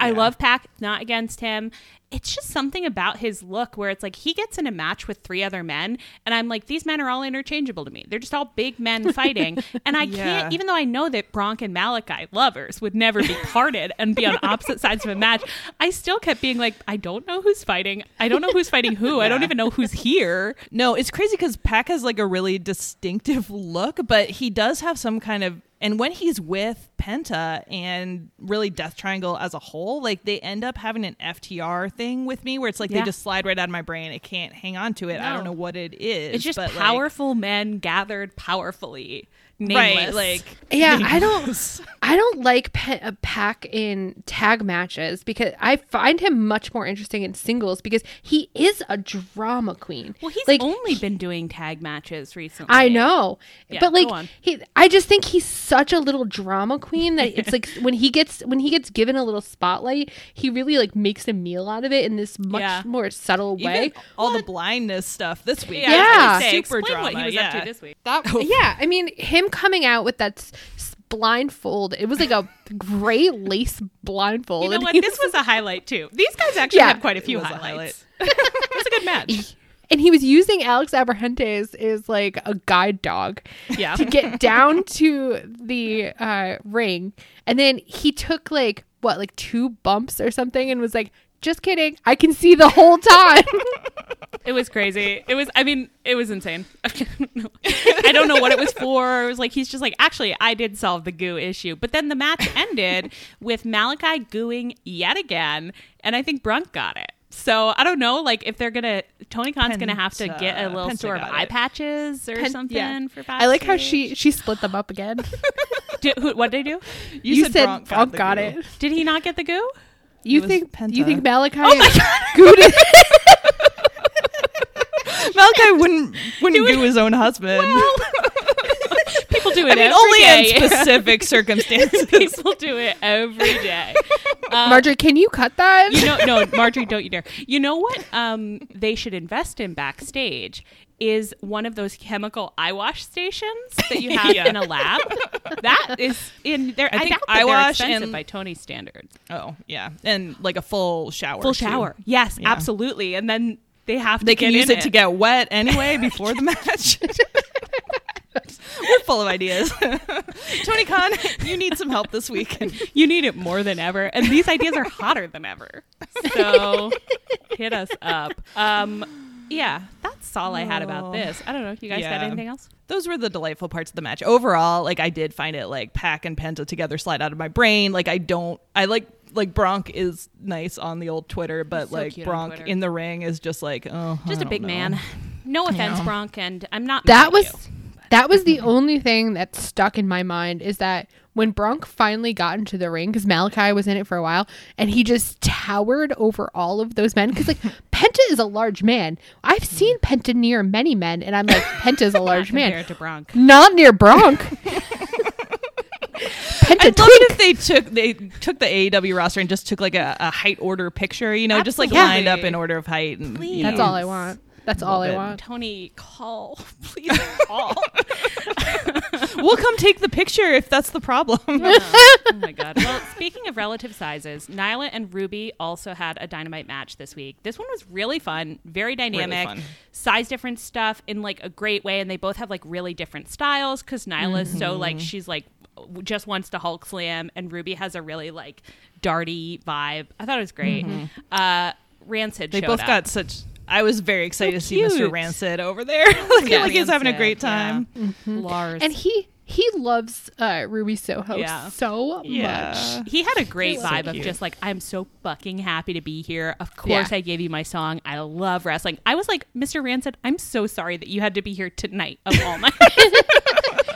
I Yeah. love Pac, Not against him. It's just something about his look where it's like he gets in a match with three other men, and I'm like, these men are all interchangeable to me. They're just all big men fighting, and I Yeah. can't. Even though I know that Bronk and Malachi lovers would never be parted and be on opposite sides of a match, I still kept being like, I don't know who's fighting. I don't know who's fighting who. I don't even know who's here. No, it's crazy because Pac has like a really distinctive look, but he does have some kind of. And when he's with Penta and really Death Triangle as a whole, like they end up having an FTR thing with me where it's like Yeah. they just slide right out of my brain. It can't hang on to it. I don't know what it is. It's just but, like- powerful men gathered powerfully. Nameless. right? Like Yeah, I don't. I don't like Pe- uh, Pac in tag matches because I find him much more interesting in singles because he is a drama queen. well, he's like only been doing tag matches recently. I know, Yeah, but like he, I just think he's such a little drama queen that it's like when he gets when he gets given a little spotlight, he really like makes a meal out of it in this much Yeah. more subtle way. even all the blindness stuff this week. Yeah, Yeah. I was gonna say, super explain drama. what he was yeah. up to this week. That yeah, I mean him coming out with that s- s- blindfold. It was like a gray lace blindfold. You know what? This was a highlight too. These guys actually Yeah. have quite a few It was a highlights. it was a good match. and he was using Alex Abrahantes as like a guide dog Yeah. to get down to the uh, ring, and then he took like what like two bumps or something, and was like, "Just kidding, I can see the whole time." It was crazy. It was. I mean, it was insane. I don't know what it was for. It was like he's just like, actually, I did solve the goo issue. But then the match ended with Malachi gooing yet again, and I think Bronk got it. So I don't know, like if they're gonna Tony Khan's gonna have to get a little Penta store of eye it. patches or Pen- something yeah. for. I like how she she split them up again. Did, who, what did they do? You, said, Bronk Bronk the got, goo. it. Did he not get the goo? You think Penta. you think Malachi? Oh my it? Malachi wouldn't wouldn't do his own husband. People do it. I mean, only day. in specific circumstances. People do it every day. Uh, Marjorie, can you cut that? you know, no, Marjorie, don't you dare. You know what? Um, they should invest in backstage is one of those chemical eye wash stations that you have Yeah. in a lab. That is in there. I, think doubt that eye they're wash expensive and- by Tony's standards. oh yeah, and like a full shower. Full too. shower, yes, Yeah. absolutely. And then they have to They can get use in it, to get wet anyway before the match. We're full of ideas. Tony Khan, you need some help this week. You need it more than ever, and these ideas are hotter than ever. So hit us up. Um, yeah, that's all I had about Oh. this. I don't know. You guys got Yeah. anything else? Those were the delightful parts of the match. Overall, like I did find it like Pac and Penta together slide out of my brain. Like I don't I like like Bronk is nice on the old Twitter, but so like Bronk in the ring is just like oh Just I a big don't know. man. No offense, Yeah. Bronk, and I'm not. that mad at was you. that was the only thing that stuck in my mind is that when Bronk finally got into the ring because Malachi was in it for a while and he just towered over all of those men because like Penta is a large man. I've seen mm-hmm. Penta near many men and I'm like Penta's a large man, compared to Bronk. not near Bronk. Penta I'd love it if they took they took the AEW roster and just took like a, a height order picture, you know, just like lined up in order of height. And, you That's all I want. That's all I it. want. Tony, call, please call. We'll come take the picture if that's the problem. oh my god. Well, speaking of relative sizes, Nyla and Ruby also had a dynamite match this week. This one was really fun, very dynamic. fun. Size different stuff in like a great way, and they both have like really different styles because Nyla's so Mm-hmm. like she's like just wants to Hulk slam, and Ruby has a really like darty vibe. I thought it was great. Uh, Rancid. Mm-hmm. They showed both up. got such. I was very excited So to see Mr. Rancid over there. like, Yeah, like he's having a great time. yeah. Lars. And he he loves uh, Ruby Soho Yeah. so Yeah. much. He had a great So vibe of cute. just like, I'm so fucking happy to be here. Of course, Yeah. I gave you my song. I love wrestling. I was like, Mr. Rancid, I'm so sorry that you had to be here tonight of all nights.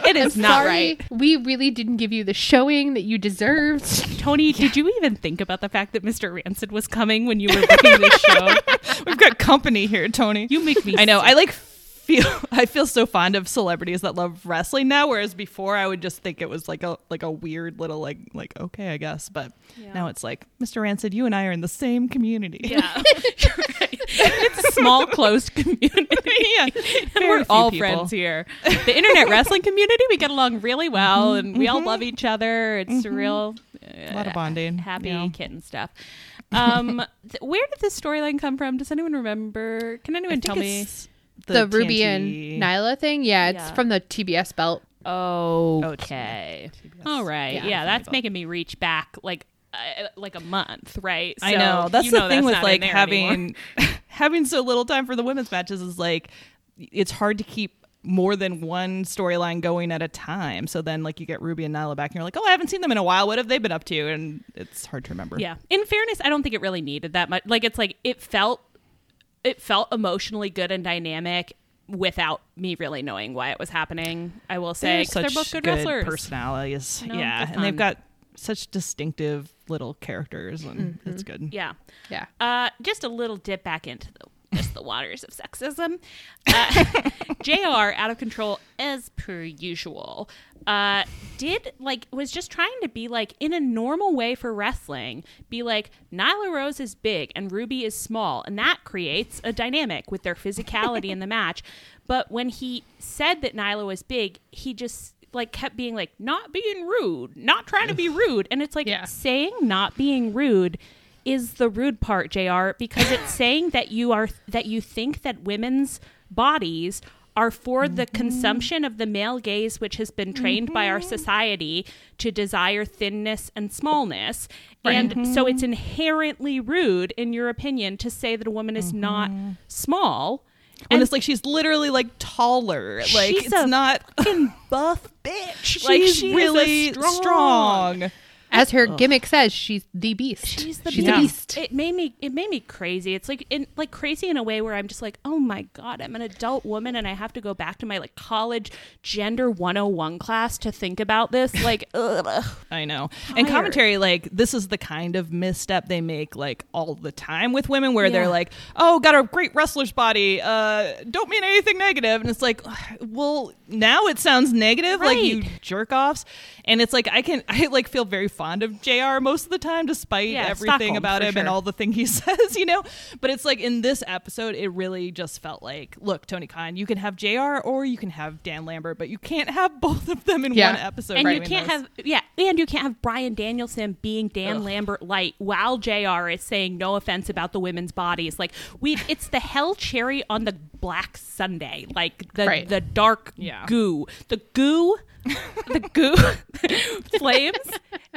it is not Sorry, right. we really didn't give you the showing that you deserved. Tony, did you even think about the fact that Mr. Rancid was coming when you were booking this show? We've got company here, Tony. You make me I know. sick. I like feel I feel so fond of celebrities that love wrestling now, whereas before I would just think it was like a like a weird little like like okay, I guess. But Yeah. now it's like, Mr. Rancid, you and I are in the same community. Yeah. It's a small, closed community. yeah. And we're all people. friends here. The internet wrestling community, we get along really mm-hmm, well and we all love mm-hmm. each other. It's a real A lot of bonding. Uh, happy yeah. kitten stuff. Um, th- where did this storyline come from? Does anyone remember? Can anyone tell me? It's The, Ruby TNT. and Nyla thing, yeah, it's Yeah. from the TBS belt. Oh okay. TBS. All right. Yeah. Yeah, that's making me reach back like uh, like a month, right? I So know. That's you the know thing that's with not in like there anymore. having having so little time for the women's matches is like it's hard to keep more than one storyline going at a time. So then like you get Ruby and Nyla back and you're like, "Oh, I haven't seen them in a while. What have they been up to?" And it's hard to remember. Yeah. In fairness, I don't think it really needed that much. Like it's like it felt it felt emotionally good and dynamic without me really knowing why it was happening. I will say They're 'cause they're both good, good wrestlers. personalities. No, yeah, they're and they've got such distinctive little characters and it's good. Yeah. Yeah. Uh, just a little dip back into the just the waters of sexism. Uh, JR out of control as per usual. Uh, did like was just trying to be like in a normal way for wrestling. Be like Nyla Rose is big and Ruby is small, and that creates a dynamic with their physicality in the match. But when he said that Nyla was big, he just like kept being like not being rude, not trying to be rude, and it's like Yeah. saying not being rude is the rude part, JR, because it's saying that you are that you think that women's bodies are for the mm-hmm. consumption of the male gaze which has been trained by our mm-hmm. society to desire thinness and smallness. And so mm-hmm. it's inherently rude in your opinion to say that a woman is not small. And it's like she's literally like taller. Like She's it's a not fucking buff bitch. she's like she really is strong. strong. As her gimmick says, she's the beast. She's the she's beast. a beast. It made me it made me crazy. It's like in like crazy in a way where I'm just like, oh my god, I'm an adult woman and I have to go back to my like college gender 101 class to think about this. Like, ugh. I know. And commentary, like, this is the kind of misstep they make, like, all the time with women where Yeah. they're like, oh, got a great wrestler's body. Uh, don't mean anything negative. And it's like, well, now it sounds negative, like you jerk offs. And it's like, I can, I like feel very fond of JR most of the time, despite Yeah, everything Stockholm, about him and all the thing he says, you know? But it's like in this episode, it really just felt like, look, Tony Khan, you can have JR or you can have Dan Lambert, but you can't have both of them in Yeah. one episode. and you can't this. have yeah, and you can't have Bryan Danielson being Dan Ugh. Lambert light while JR is saying no offense about the women's bodies. Like we it's the hell cherry on the black sunday. Like the Right. the dark Yeah. goo. The goo the goo flames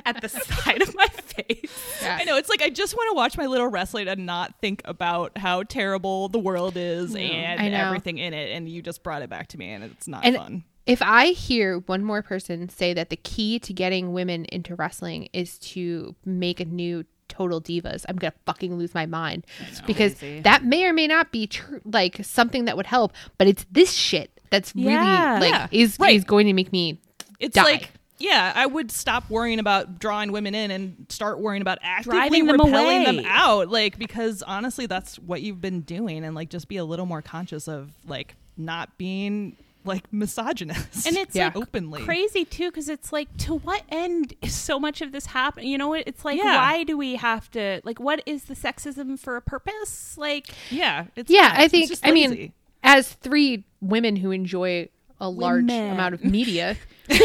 at the side of my face. Yeah. I know it's like I just want to watch my little wrestling and not think about how terrible the world is and everything in it. And you just brought it back to me, and it's not And fun. if I hear one more person say that the key to getting women into wrestling is to make a new total divas, I'm gonna fucking lose my mind because Crazy. that may or may not be true, like something that would help, but it's this shit that's really Yeah. like Yeah. is Right. is going to make me It's die. like. Yeah, I would stop worrying about drawing women in and start worrying about actively Driving them repelling away. them out. Like because honestly, that's what you've been doing, and like just be a little more conscious of like not being like misogynist And it's Yeah. like openly crazy too because it's like to what end is so much of this happen you know what it's like Yeah. why do we have to like what is the sexism for a purpose like Yeah, it's yeah, not. I It's think just I mean lazy. As three women who enjoy a large Women. amount of media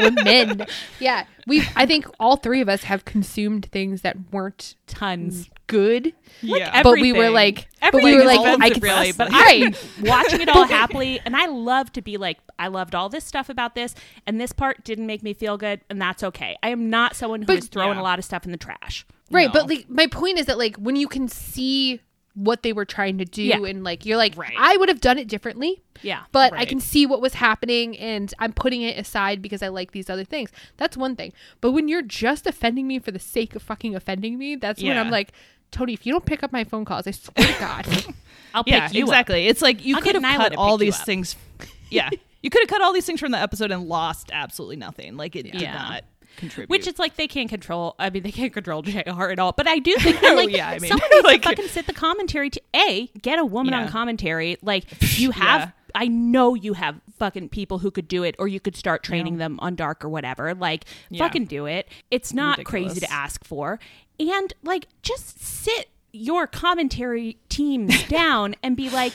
women yeah we i think all three of us have consumed things that weren't tons good yeah. but we were everything. like but we were like i could really, s- but right watching it all happily and i love to be like i loved all this stuff about this and this part didn't make me feel good and that's okay i am not someone who But- is throwing Yeah. a lot of stuff in the trash right No. but like my point is that like when you can see what they were trying to do Yeah. and like you're like Right. I would have done it differently. Yeah. But I can see what was happening and I'm putting it aside because I like these other things. That's one thing. But when you're just offending me for the sake of fucking offending me, that's when I'm like, Tony, if you don't pick up my phone calls, I swear to God. I'll yeah, pick you up. exactly. It's like you I'll could have cut all these things. Yeah, you could have cut all these things from the episode and lost absolutely nothing. Like it did Yeah. not contribute. Which is like they can't control. I mean, they can't control JR at all. But I do think that, oh, like, Yeah, I mean, someone needs like- to fucking sit the commentary to a get a woman Yeah. on commentary. Like you have. Yeah. I know you have fucking people who could do it, or you could start training them on dark or whatever. Like, Yeah. fucking do it. It's not crazy to ask for. And, like, just sit your commentary teams down and be like,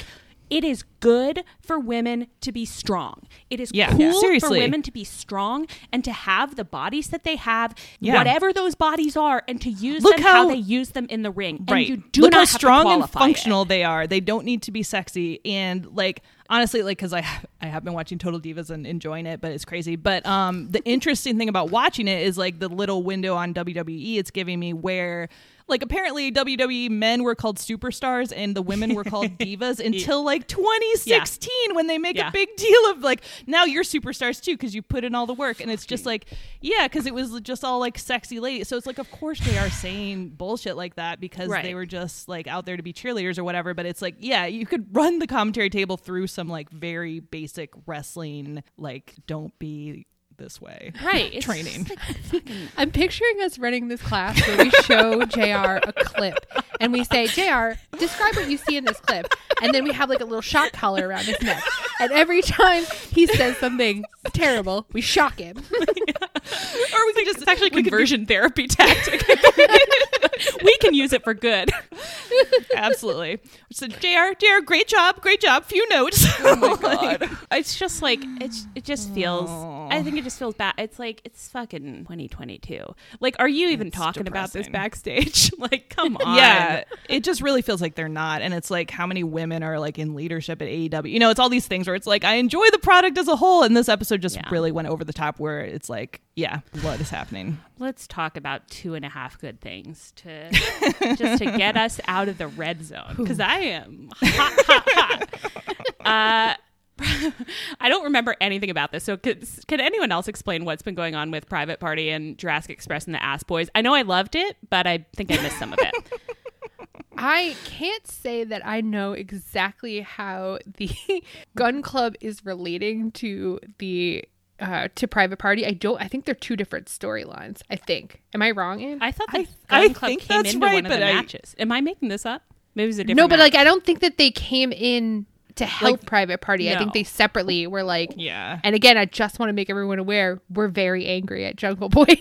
it is good for women to be strong. It is Yeah. cool Yeah. for women to be strong and to have the bodies that they have, Yeah. whatever those bodies are, and to use Look them how, how- they use them in the ring. right. And you do Look not how have strong to and qualify it. functional they are. They don't need to be sexy. And like honestly, like because I I have been watching Total Divas and enjoying it, but it's crazy. But um, the interesting thing about watching it is like the little window on WWE it's giving me where. Like apparently WWE men were called superstars and the women were called divas until like 2016 when they make Yeah. a big deal of like now you're superstars too because you put in all the work and it's just like yeah because it was just all like sexy ladies so it's like of course they are saying bullshit like that because Right. they were just like out there to be cheerleaders or whatever but it's like yeah you could run the commentary table through some like very basic wrestling like don't be this way Right. Training like I'm picturing us running this class where we show JR a clip and we say, JR, describe what you see in this clip. And then we have like a little shock collar around his neck. And every time he says something terrible, we shock him. or we could just it's actually a conversion therapy tactic. we can use it for good. absolutely so jr jr great job great job few notes Oh my god. it's just like it's it just feels I think it just feels bad. It's like it's fucking 2022. Like are you even It's talking about this backstage? like come on. Yeah, it just really feels like they're not. And it's like how many women are like in leadership at AEW? You know, it's all these things where it's like I enjoy the product as a whole, and this episode just Yeah. really went over the top where it's like, yeah, what is happening? Let's talk about two and a half good things to just to get us out of the red zone because I am hot, hot, hot. Uh, I don't remember anything about this. So, could, could anyone else explain what's been going on with Private Party and Jurassic Express and the Ass Boys? I know I loved it, but I think I missed some of it. I can't say that I know exactly how the gun club is relating to the uh, to private party. I don't. I think they're two different storylines. I think. Am I wrong? Anne? I thought the I- Gun I Club think came that's into right, one of the I- matches. Am I making this up? Maybe it was a different. no, but match. like I don't think that they came in to help Like- private party. I think they separately were like. Yeah. And again, I just want to make everyone aware we're very angry at Jungle Boy.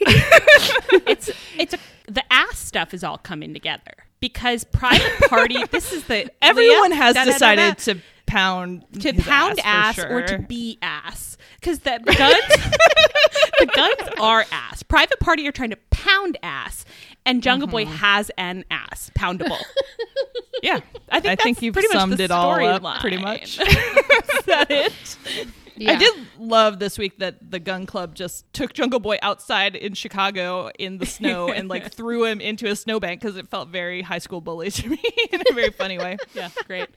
it's it's a the ass stuff is all coming together because private party. this is the Everyone Leah, has decided to pound to pound ass, ass, for or to be ass because the guns the guns are ass. Private party are trying to pound ass, and Jungle Boy Mm-hmm. has an ass poundable. yeah. I think I think you've pretty much summed the it all up storyline. pretty much. is that it? Yeah. I did love this week that the gun club just took Jungle Boy outside in Chicago in the snow and like threw him into a snowbank because it felt very high school bully to me in a very funny way. Yeah, great.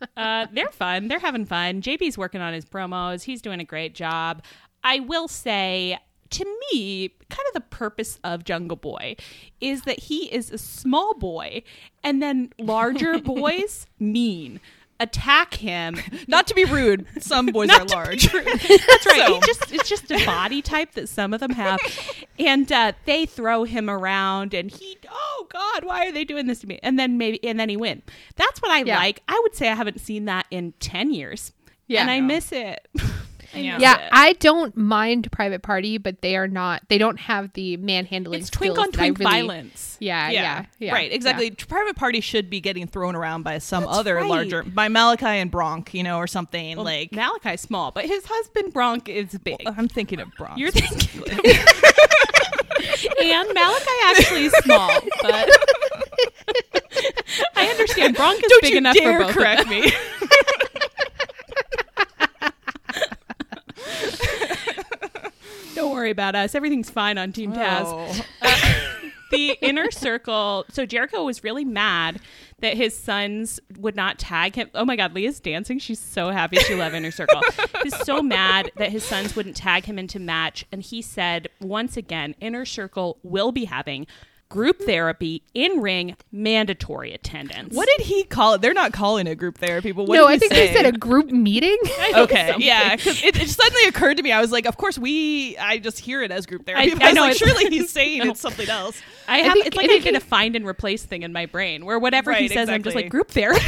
Uh, they're fun. They're having fun. JB's working on his promos. He's doing a great job. I will say, to me, kind of the purpose of Jungle Boy is that he is a small boy, and then larger boys mean attack him. Not to be rude, some boys are large. That's right. So- He just it's just a body type that some of them have, and uh, they throw him around, and he oh god, why are they doing this to me? And then maybe and then he win. That's what I Yeah. like. I would say I haven't seen that in ten years. Yeah. and I No. miss it. I Yeah. Yeah. I don't mind private party, but they are not. They don't have the manhandling. it's twink on twink really- violence. Yeah, yeah, yeah, right, exactly. yeah. Private Party should be getting thrown around by some That's other right. larger, by Malachi and Bronk, you know, or something Well, like. Malachi's small, but his husband Bronk is big. I'm thinking of Bronk. You're thinking, of and Malachi actually is small, but I understand. Bronk is Don't big you enough dare for both. of correct them. me. Don't worry about us. Everything's fine on Team Taz. Oh. Uh, the inner circle. So Jericho was really mad that his sons would not tag him. Oh my God, Leah's dancing. She's so happy she love Inner Circle. He's so mad that his sons wouldn't tag him into match. And he said, once again, Inner Circle will be having group therapy in ring mandatory attendance. What did he call it? They're not calling it group therapy, but what no, did he I think say? they said a group meeting. Okay, yeah, because it, it suddenly occurred to me. I was like, of course we. I just hear it as group therapy. I- I I, know, like, it's- surely he's saying No. it's something else. I have think- it's like I I think did a find and replace thing in my brain where whatever he Right, says, I'm just like group therapy.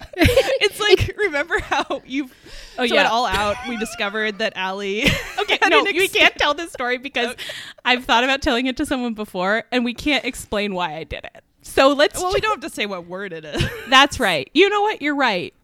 It's like remember how you. Oh, yeah. all out, we discovered that Allie. Okay, no, an we can't tell this story because I've thought about telling it to someone before, and we can't explain why I did it. So let's. Well, we don't have to say what word it is. That's right. You know what? You're right.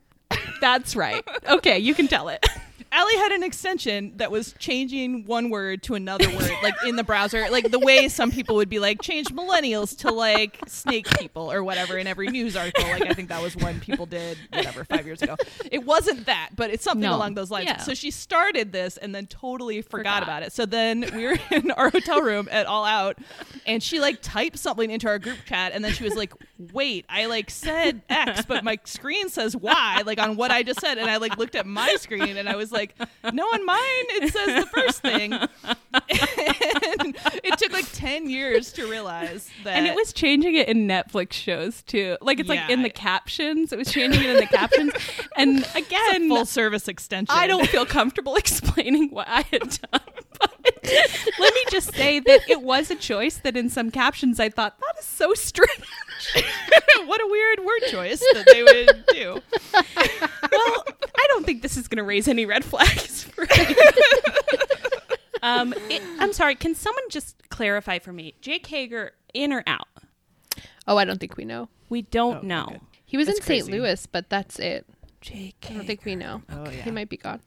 That's right. Okay, you can tell it. Allie had an extension that was changing one word to another word, like in the browser, like the way some people would be like, change millennials to like snake people or whatever in every news article. Like, I think that was one people did, whatever, five years ago. It wasn't that, but it's something No. along those lines. Yeah. So she started this and then totally forgot, Forgot. about it. So then we were in our hotel room at All Out and she like typed something into our group chat and then she was like, wait, I like said X, but my screen says Y, like on what I just said. And I like looked at my screen and I was like, no, on mine it says the first thing. and it took like 10 years to realize that. And it was changing it in Netflix shows too. Like it's like in Yeah. the captions. It was changing it in the captions. And again, full service extension. I don't feel comfortable explaining what I had done. But let me just say that it was a choice that in some captions I thought that is so strange. what a weird word choice that they would do. well, I don't think this is going to raise any red flags for um, it, I'm sorry. Can someone just clarify for me? Jake Hager, in or out? oh, I don't think we know. We don't Oh, know. okay. He was That's in St. Louis, but that's it. Jake. I don't think we know. Oh, yeah. He might be gone.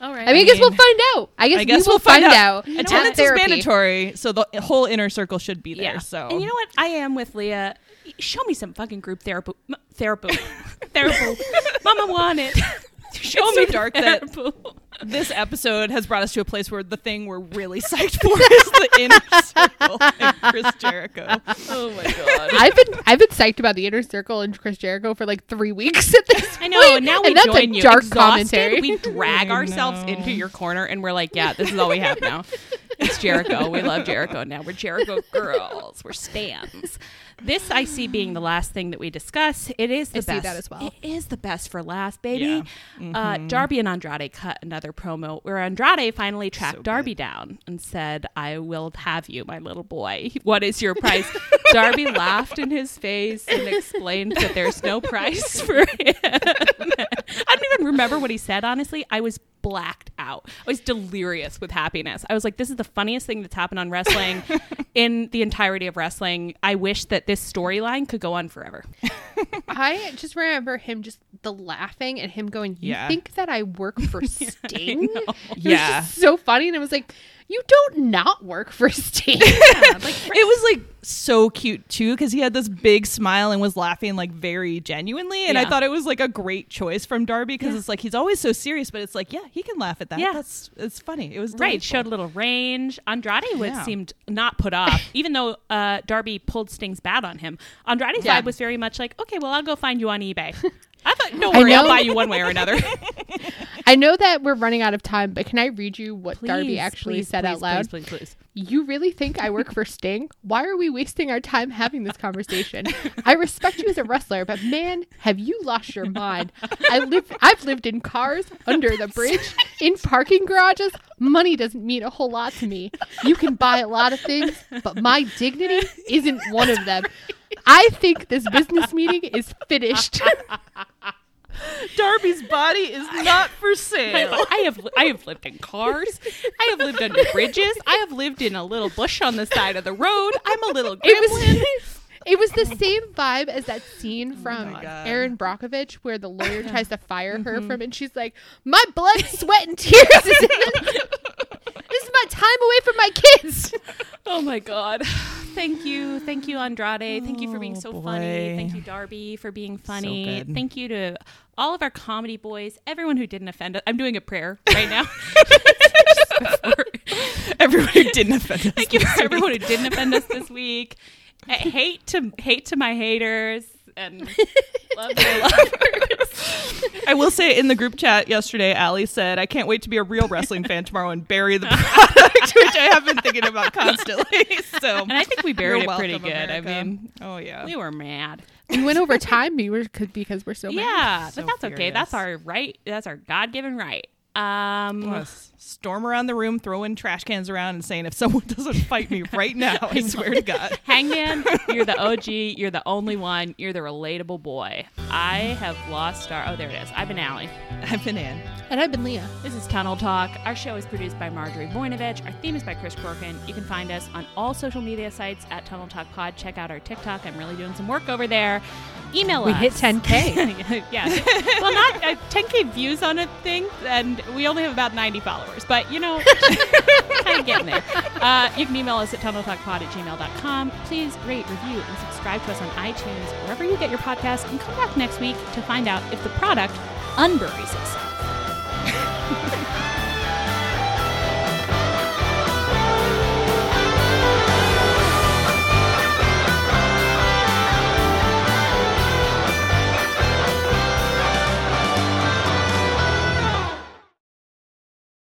All right. I mean, I guess we'll find out. I guess, I guess we will we'll find, out. at Attendance is mandatory, so the whole inner circle should be there. yeah. So And you know what? I am with Leah. Show me some fucking group therapy. M- therapy. therapy. Mama want it. Show It's me so dark that- this episode has brought us to a place where the thing we're really psyched for is the inner circle and Chris Jericho. Oh my god. I've been I've been psyched about the inner circle and Chris Jericho for like three weeks at this I know. point, And now we and that's join a you. dark Exhausted, commentary. We drag ourselves into your corner, and we're like, "Yeah, this is all we have now. It's Jericho. We love Jericho now. We're Jericho girls. We're stands." This I see being the last thing that we discuss. It is the I see best. that as well. It is the best for last, baby. Yeah. Uh, Mm-hmm. Darby and Andrade cut another promo where Andrade finally tracked So Darby down and said, "I will have you, my little boy. What is your price?" Darby laughed in his face and explained that there's no price for him. I don't even remember what he said. Honestly, I was blacked out. I was delirious with happiness. I was like, "This is the funniest thing that's happened on wrestling in the entirety of wrestling." I wish that this storyline could go on forever. I just remember him just the laughing and him going, "You Yeah. think that I work for Sting?" Yeah. just so funny, and I was like, "You don't not work for Sting." It was like so cute too because he had this big smile and was laughing like very genuinely, and I thought it was like a great choice from Darby because Yeah. it's like he's always so serious, but it's like yeah, he can laugh at that. Yeah. that's it's funny. It was Right, delightful. showed a little range. Andrade would Yeah. seemed not put off, even though uh, Darby pulled Sting's bat on him. Andrade's Yeah. vibe was very much like, "Okay, well, I'll go find you on eBay." I thought, "Don't I worry, I'll buy you one way or another." I know that we're running out of time, but can I read you what Darby actually please, said please, out loud? Please, please, please. You really think I work for Sting? Why are we wasting our time having this conversation? I respect you as a wrestler, but man, have you lost your mind? I live I've lived in cars, under the bridge, in parking garages. Money doesn't mean a whole lot to me. You can buy a lot of things, but my dignity isn't one of them. I think this business meeting is finished. Darby's body is not for sale. I have I have lived in cars. I have lived under bridges. I have lived in a little bush on the side of the road. I'm a little It gremlin. was it was the same vibe as that scene oh from my God. Erin Brockovich where the lawyer tries to fire her mm-hmm. from and she's like, My blood, sweat, and tears is in this. This is my time away from my kids. Oh my god. Thank you. Thank you Andrade. Thank you for being Oh, so boy. funny. Thank you Darby for being funny. good. Thank you to all of our comedy boys, everyone who didn't offend us. I'm doing a prayer right now. Everyone who didn't offend us. Thank you for everyone who didn't offend us this week. I hate to hate to my haters. And love their lovers. I will say in the group chat yesterday, Allie said, I can't wait to be a real wrestling fan tomorrow and bury the product, which I have been thinking about constantly. So And I think we buried You're it pretty welcome, good. I mean, oh yeah. we were mad. we went over time we were, cause- we're so mad. yeah, So but that's okay. That's our right. That's our God given right. Um, I wanna s- storm around the room, throwing trash cans around, and saying, "If someone doesn't fight me right now, I swear to God." Hangman, you're the OG. You're the only one. You're the relatable boy. I have lost star. Oh, there it is. I've been Allie. I've been Ann. And I've been Leah. This is Tunnel Talk. Our show is produced by Marjorie Voinovich. Our theme is by Chris Corkin. You can find us on all social media sites at Tunnel Talk Pod. Check out our TikTok. I'm really doing some work over there. Email We us. We hit 10K. yeah. Well, not uh, 10K views on a thing, and we only have about 90 followers hours, but you know, kind of getting there. Uh, you can email us at tunneltalkpod at gmail.com. Please rate, review, and subscribe to us on iTunes, wherever you get your podcast, and come back next week to find out if the product unburies itself.